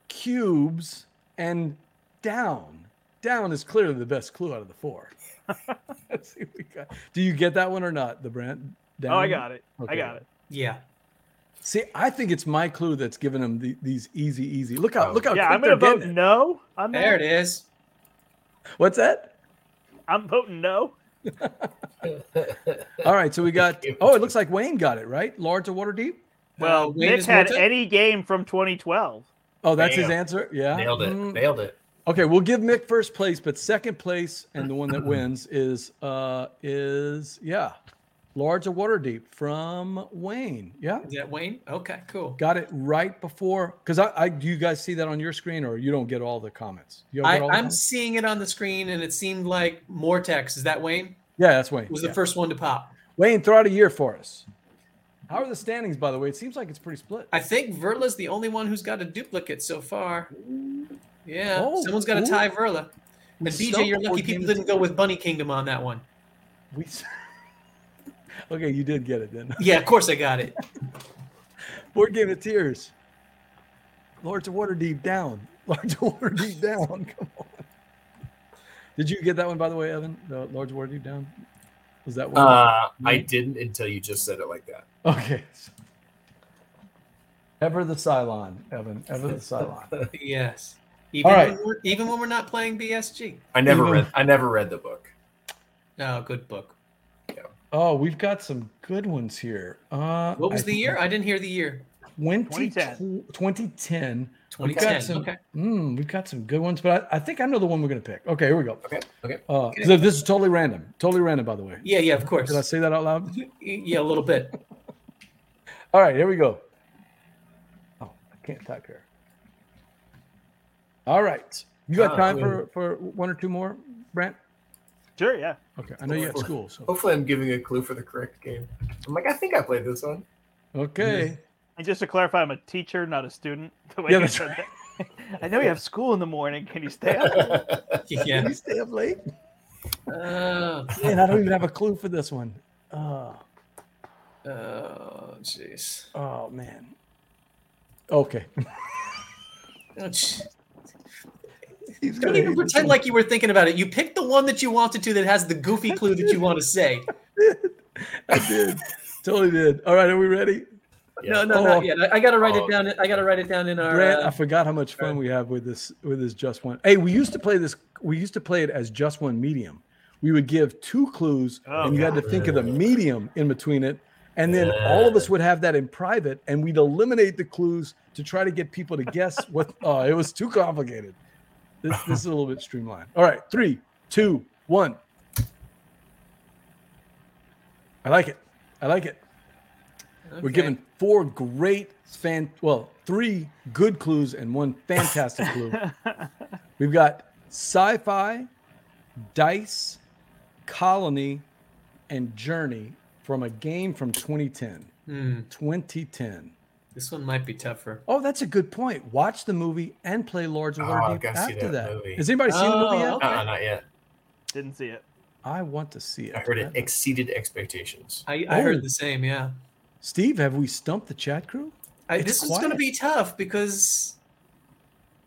Cubes, and Down. Down is clearly the best clue out of the four. Let's see what we got. Do you get that one or not, the Brandt? Oh, I got it. I got it. Yeah. See, I think it's my clue that's giving them the, these easy, easy. Look how Oh. look how Yeah, quick I'm gonna they're vote it. no on that. There it is. What's that? I'm voting no. All right, so we got. Oh, it looks like Wayne got it right. Large or water deep. Well, Wayne Nick had Morton? any game from 2012. Oh, that's his answer. Yeah, Nailed it. Mm, Nailed it. Okay, we'll give Mick first place, but second place and the one that wins is uh is yeah, Lords of Waterdeep from Wayne. Yeah, Is that Wayne? Okay, cool. got it right before. Because I, I do you guys see that on your screen or you don't get all the comments? You don't I, I'm comments? seeing it on the screen, and it seemed like more text. Is that Wayne? yeah, that's Wayne. Was Yeah. the first one to pop. Wayne, throw out a year for us. How are the standings, by the way? It seems like it's pretty split. I think Verla's the only one who's got a duplicate so far. Yeah, Oh, someone's got to tie Verla. And BJ, you're lucky people didn't go with Bunny Kingdom on that one. We, okay, you did get it then. Yeah, of course I got it. Board Game of Tears. Lords of Waterdeep down. Lords of Waterdeep down. Come on. Did you get that one, by the way, Evan? The Lords of Waterdeep down? Was that one? Uh, I didn't until you just said it like that. okay. Ever the Cylon, Evan. Ever the Cylon. Yes. Even, All right. when we're, even when we're not playing BSG. I never Even- read. I never read the book. No, good book. Oh, we've got some good ones here. Uh, What was I the year? I didn't hear the year. 20, 2010. 2010. We've got some, Okay. mm, we've got some good ones, but I, I think I know the one we're going to pick. Okay, here we go. Okay. Okay. Uh, so this is totally random. Totally random, by the way. Yeah, yeah, of course. Did I say that out loud? Yeah, a little bit. All right, here we go. Oh, I can't type here. All right. You got Ah, time for, for one or two more, Brent? Sure, yeah. Okay. I know you got school. So Hopefully, I'm giving a clue for the correct game. I'm like, I think I played this one. okay. And just to clarify, I'm a teacher, not a student. The way Yeah, you that's said that. I know you have school in the morning. Can you stay up? Late? Can Yeah. you stay up late? Oh, Man, I don't even have a clue for this one. Oh, oh, jeez. oh man. Okay. Oh, sh- He's Don't gonna even pretend like you were thinking about it. You picked the one that you wanted to that has the goofy clue that you want to say. I did. Totally did. All right, are we ready? yet. No, no, Oh. not yet. I, I gotta write Oh. it down. I gotta write it down in our. Grant, uh, I forgot how much fun we have with this with this just one. Hey, we used to play this. We used to play it as just one medium. We would give two clues, Oh, and you had to think of the medium in between it, and then all of us would have that in private, and we'd eliminate the clues to try to get people to guess what. Oh, it was too complicated. This this is a little bit streamlined. All right, three, two, one. I like it. I like it. We're given four great fan well, three good clues and one fantastic clue. We've got sci-fi, dice, colony, and journey from a game from 2010. Hmm, 2010. This one might be tougher. Oh, that's a good point. Watch the movie and play Lords of Oh, I've Waterdeep gotta see after that that. movie. Has anybody seen the movie Oh, yet? okay. Uh-uh, not yet. Didn't see it. I want to see it. I heard it exceeded expectations. I, I Oh. heard the same. Yeah. Steve, have we stumped the chat crew? I, It's this is going to be tough because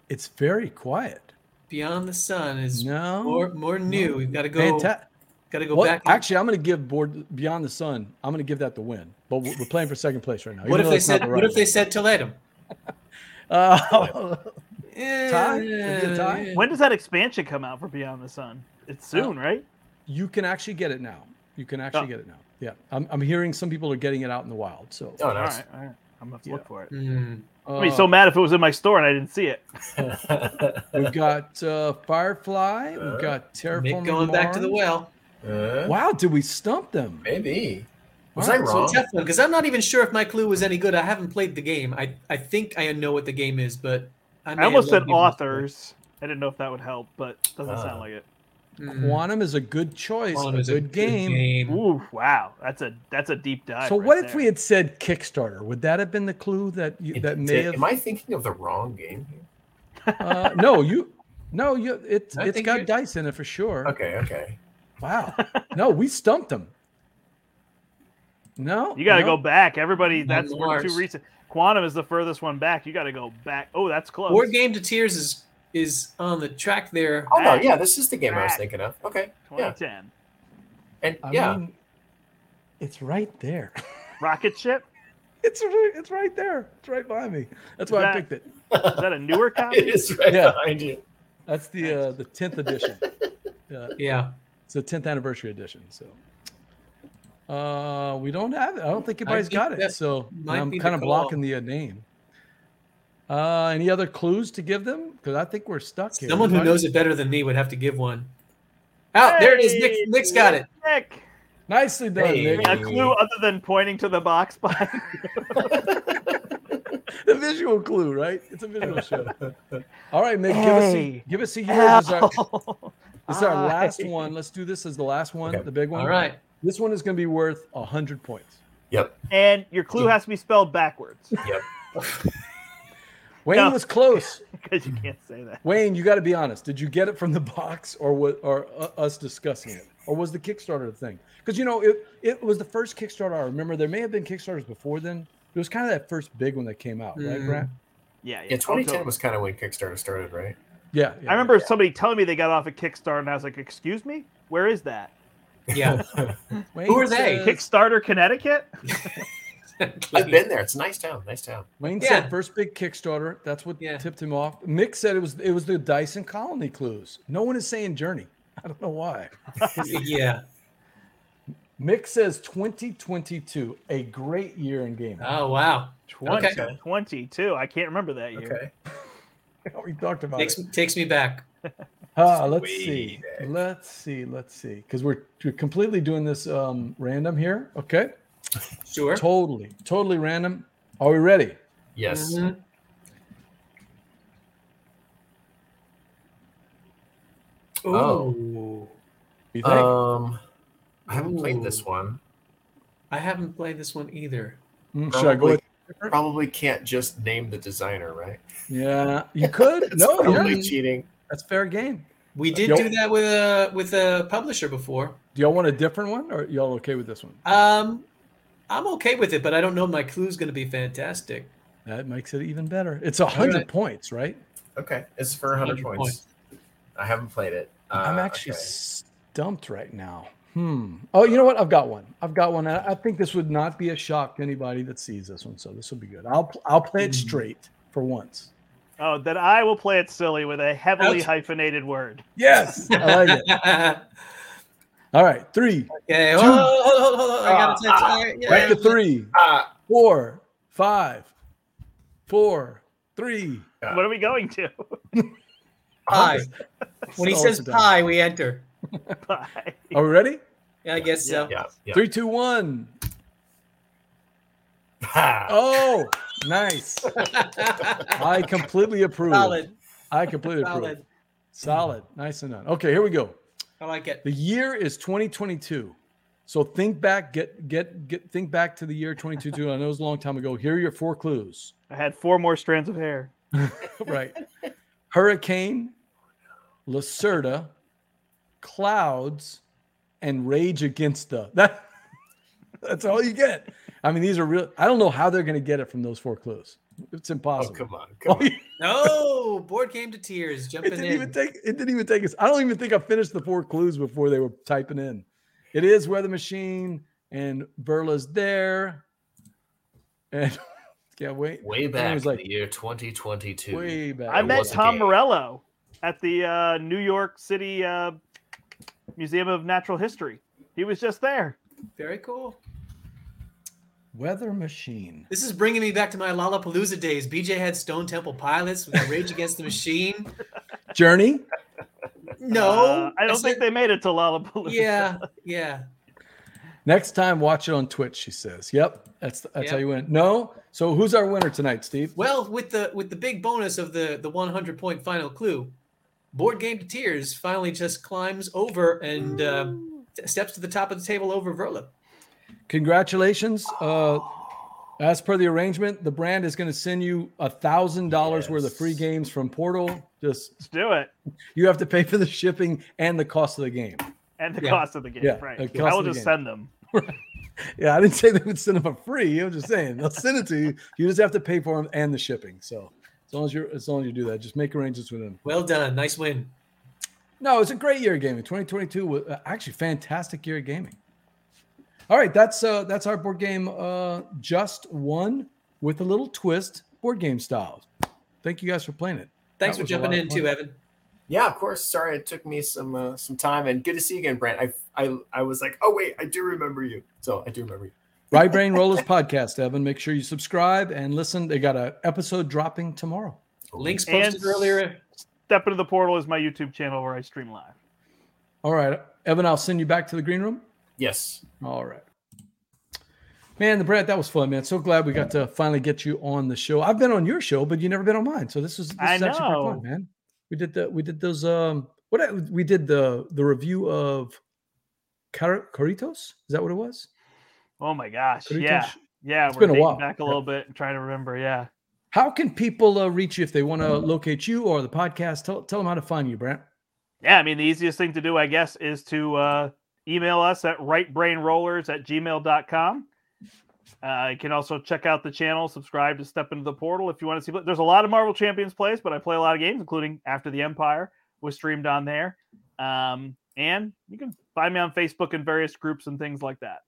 It's very quiet. Beyond the Sun is No. more more new. We've got to go. Fanta- Got to go What- back. and- Actually, I'm going to give Board Beyond the Sun. I'm going to give that the win. But we're we're playing for second place right now. what if they said? the What right if they said Toledo? Uh, Tie? Is tie? When does that expansion come out for Beyond the Sun? It's Oh. soon, right? you can actually get it now. You can actually Oh. get it now. Yeah, I'm, I'm hearing some people are getting it out in the wild. So Oh, nice. right, all right. I'm gonna have Yeah. look for it. Hmm. I'd be uh, so mad if it was in my store and I didn't see it. we've got uh, Firefly. We've Uh, got Mick Terraforming going back to the well. Uh, Wow, did we stump them? Maybe. Was All I right, so wrong? Tough one because I'm not even sure if my clue was any good. I haven't played the game. I I think I know what the game is, but I, may I almost have said authors. I didn't know if that would help, but doesn't Ah. sound like it. Hmm. Quantum is a good choice. Quantum a is good game. Ooh, wow, that's a that's a deep dive. So right what if there. we had said Kickstarter? Would that have been the clue that you, It- that may did- have? Am I thinking of the wrong game? Uh, no, you. No, you. It's I it's think got you're- dice in it for sure. Okay, okay. Wow. No, we stumped them. No, You got to no. go back. Everybody, On that's we're too recent. Quantum is the furthest one back. You got to go back. Oh, that's close. Board Game to Tears is is on the track there. Oh no, yeah, this is the game I was thinking of. Okay, yeah, 2010. and I yeah, mean, it's right there. Rocket ship. It's right, it's right there. It's right behind me. That's why I picked it. Is that a newer copy? it is right Yeah. behind you. That's the uh, the tenth edition. Yeah, Yeah. it's the tenth anniversary edition. So. Uh, we don't have it. I don't think anybody's think got it. So I'm kind of blocking the uh, name. Uh, any other clues to give them? Because I think we're stuck here. Someone who knows it better than me would have to give one. Oh, there it is. Nick, Nick's got it. Nick. Nicely done, Hey. Nick. A clue other than pointing to the box behind. the visual clue, right? It's a visual show. All right, Mick, give us a, Hey. give us a year. This is our, this is our last one. Let's do this as the last one, Okay. the big one. All right. This one is going to be worth hundred points. Yep, And your clue has to be spelled backwards yep. Wayne No. was close. because you can't say that. Wayne, you got to be honest. Did you get it from the box, or what, or uh, us discussing it, or was the Kickstarter the thing? Because you know, it it was the first Kickstarter I remember. There may have been Kickstarters before then. It was kind of that first big one that came out, right, Mm. Grant? Yeah, yeah. Yeah, 2010 totally. was kind of when Kickstarter started, right? Yeah, yeah, I remember somebody telling me they got off a Kickstarter, and I was like, "Excuse me, where is that? Yeah. Wayne Who are they? says- Kickstarter, Connecticut?" I've been there. It's a nice town. Nice town. Wayne Yeah. said first big Kickstarter. That's what Yeah. tipped him off. Mick said it was it was the Dyson Colony clues. No one is saying Journey. I don't know why. yeah. Mick says 2022, a great year in gaming. Oh wow. 20, Okay. 22. I can't remember that year. Okay. we talked about Takes it. takes me back. Ah, let's Way see. back. Let's see. Let's see. Because we're, we're completely doing this um, random here. Okay. Sure. Totally, totally random. Are we ready? Yes. Mhm. Oh. You think? Um, I haven't played this one. I haven't played this one either. Mm, should I go probably- with? Probably can't just name the designer, right? Yeah, you could. No, probably yeah, cheating. That's fair game. We did Yo- do that with a with a publisher before. Do y'all want a different one, or y'all okay with this one? Um, I'm okay with it, but I don't know if my clue's going to be fantastic. That makes it even better. It's a hundred right. points, right? Okay, it's for 100 100 points. I haven't played it. Uh, I'm actually okay. stumped right now. Hmm. Oh, you know what? I've got one. I've got one. I I think this would not be a shock to anybody that sees this one, so this will be good. I'll I'll play it Mhm. straight for once. Oh, then I will play it silly with a heavily Ouch. hyphenated word. Yes, I like it. All right, three, Okay, hold on, hold hold hold on. I gotta Ah, touch. ah, yeah, back to three, Ah, four, five, four, three. What are we going to? Pie. When he says us pie, we enter. Bye. Are we ready? Yeah, I guess so. yeah, yeah. Three, two, one. Ha. Oh, nice. I completely approve. Solid. I completely approve. Solid. Solid. Nice and done. Okay, here we go. I like it. The year is 2022. So think back, get get get think back to the year 2022. I know it was a long time ago. Here are your four clues. I had four more strands of hair. right. Hurricane, Lacerda, clouds, and rage against the that that's all you get. I mean, these are real. I don't know how they're gonna get it from those four clues. It's Oh, impossible. come on. Come Oh, on. No, board came to tears. Jumping it Jumping didn't in. even take it didn't even take us. I don't even think I finished the four clues before they were typing in. It is weather machine and Verla's there. And yeah, wait. Way it back was in like- the year 2022. Way back. I It met Tom. Morello at the uh, New York City uh, Museum of Natural History. He was just there. Very cool. Weather machine. This is bringing me back to my Lollapalooza days. BJ had Stone Temple Pilots with Rage Against the Machine. Journey. No, Uh, I don't said- think they made it to Lollapalooza. Yeah, yeah. Next time, watch it on Twitch. She says. Yep, that's that's how you win. No. So who's our winner tonight, Steve? Well, with the with the big bonus of the the 100 point final clue, board game to tears finally just climbs over and uh, steps to the top of the table over Verla. Congratulations. Uh, as per the arrangement, the Brandt is going to send you a thousand dollars worth of free games from Portal. Just Let's do it. you have to pay for the shipping and the cost of the game. And the Yeah. cost of the game. Yeah, right. the I will the just game. send them. Yeah, I didn't say they would send them for free. I'm just saying they'll send it to you. You just have to pay for them and the shipping. So as long as you are as long as you do that, just make arrangements with them. Well done, nice win. No, it's a great year of gaming. 2022 was uh, actually fantastic year of gaming. All right, that's uh that's our board game uh just one with a little twist, board game style. Thank you guys for playing it. Thanks That for jumping in too, Evan. Yeah, of course. Sorry, it took me some uh, some time, and good to see you again, Brandt. I I I was like, oh wait, I do remember you. So I do remember you. Right Brain Rollers podcast, Evan. Make sure you subscribe and listen. They got an episode dropping tomorrow. Links And posted earlier. Step into the portal is my YouTube channel where I stream live. All right, Evan, I'll send you back to the green room. Yes. All right. Man, the Brandt, that was fun, man. So glad we got to finally get you on the show. I've been on your show, but you never been on mine. So this was this I is actually pretty fun, man. We did the we did those um what I- we did the the review of Car- Caritos. Is that what it was? Oh my gosh. Caritos? Yeah. Yeah. It's we're been a while. back a Yeah. little bit and trying to remember. Yeah. How can people uh, reach you if they want to locate you or the podcast? Tell tell them how to find you, Brandt. Yeah. I mean, the easiest thing to do, I guess, is to uh, email us at rightbrainrollers at gmail.com. Uh, you can also check out the channel, subscribe to Step into the Portal if you want to see. There's a lot of Marvel Champions plays, but I play a lot of games, including After the Empire was streamed on there. Um, and you can find me on Facebook and various groups and things like that.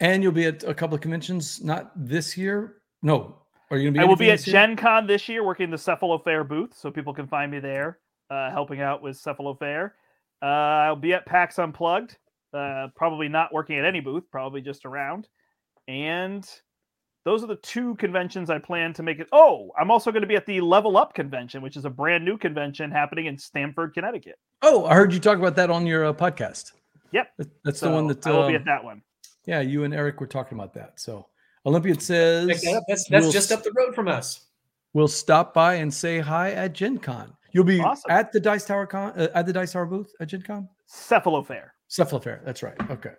And you'll be at a couple of conventions, not this year. No, are you gonna be? I will be at year? Gen Con this year working the Cephalofair booth, so people can find me there, uh, helping out with Cephalofair. Uh, I'll be at PAX Unplugged, uh, probably not working at any booth, probably just around. And those are the two conventions I plan to make it. Oh, I'm also going to be at the Level Up convention, which is a brand new convention happening in Stamford, Connecticut. Oh, I heard you talk about that on your uh, podcast. Yep. That's So the one that I will be um, at that one. Yeah, you and Eric were talking about that. So Olympian says that. That's that's we'll just up the road from us. We'll stop by and say hi at Gen Con. You'll be Awesome. at the Dice Tower Con uh, at the Dice Tower booth at Gen Con? Cephalofair. Cephala Fair. That's right. Okay.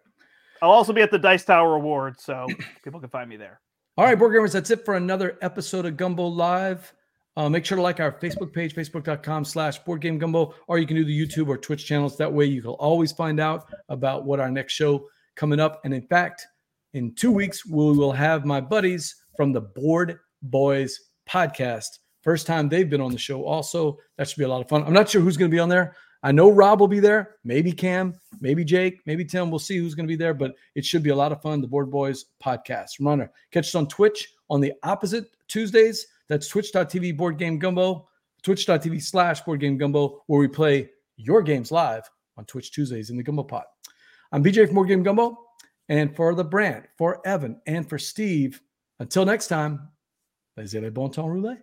I'll also be at the Dice Tower Awards, so people can find me there. All right, board gamers, that's it for another episode of Gumbo Live. Uh, make sure to like our Facebook page, facebook.com slash board game gumbo, or you can do the YouTube or Twitch channels. That way you can always find out about what our next show coming up. And in fact, in two weeks, we will have my buddies from the Board Boys podcast. First time they've been on the show, also. That should be a lot of fun. I'm not sure who's going to be on there. I know Rob will be there, maybe Cam, maybe Jake, maybe Tim. We'll see who's going to be there, but it should be a lot of fun. The Board Boys podcast. Reminder catch us on Twitch on the opposite Tuesdays. That's twitch.tv board game gumbo, twitch.tv slash board game gumbo, where we play your games live on Twitch Tuesdays in the Gumbo Pot. I'm BJ from Board Game Gumbo. And for the Brandt, for Evan, and for Steve, until next time, les bon temps rouler.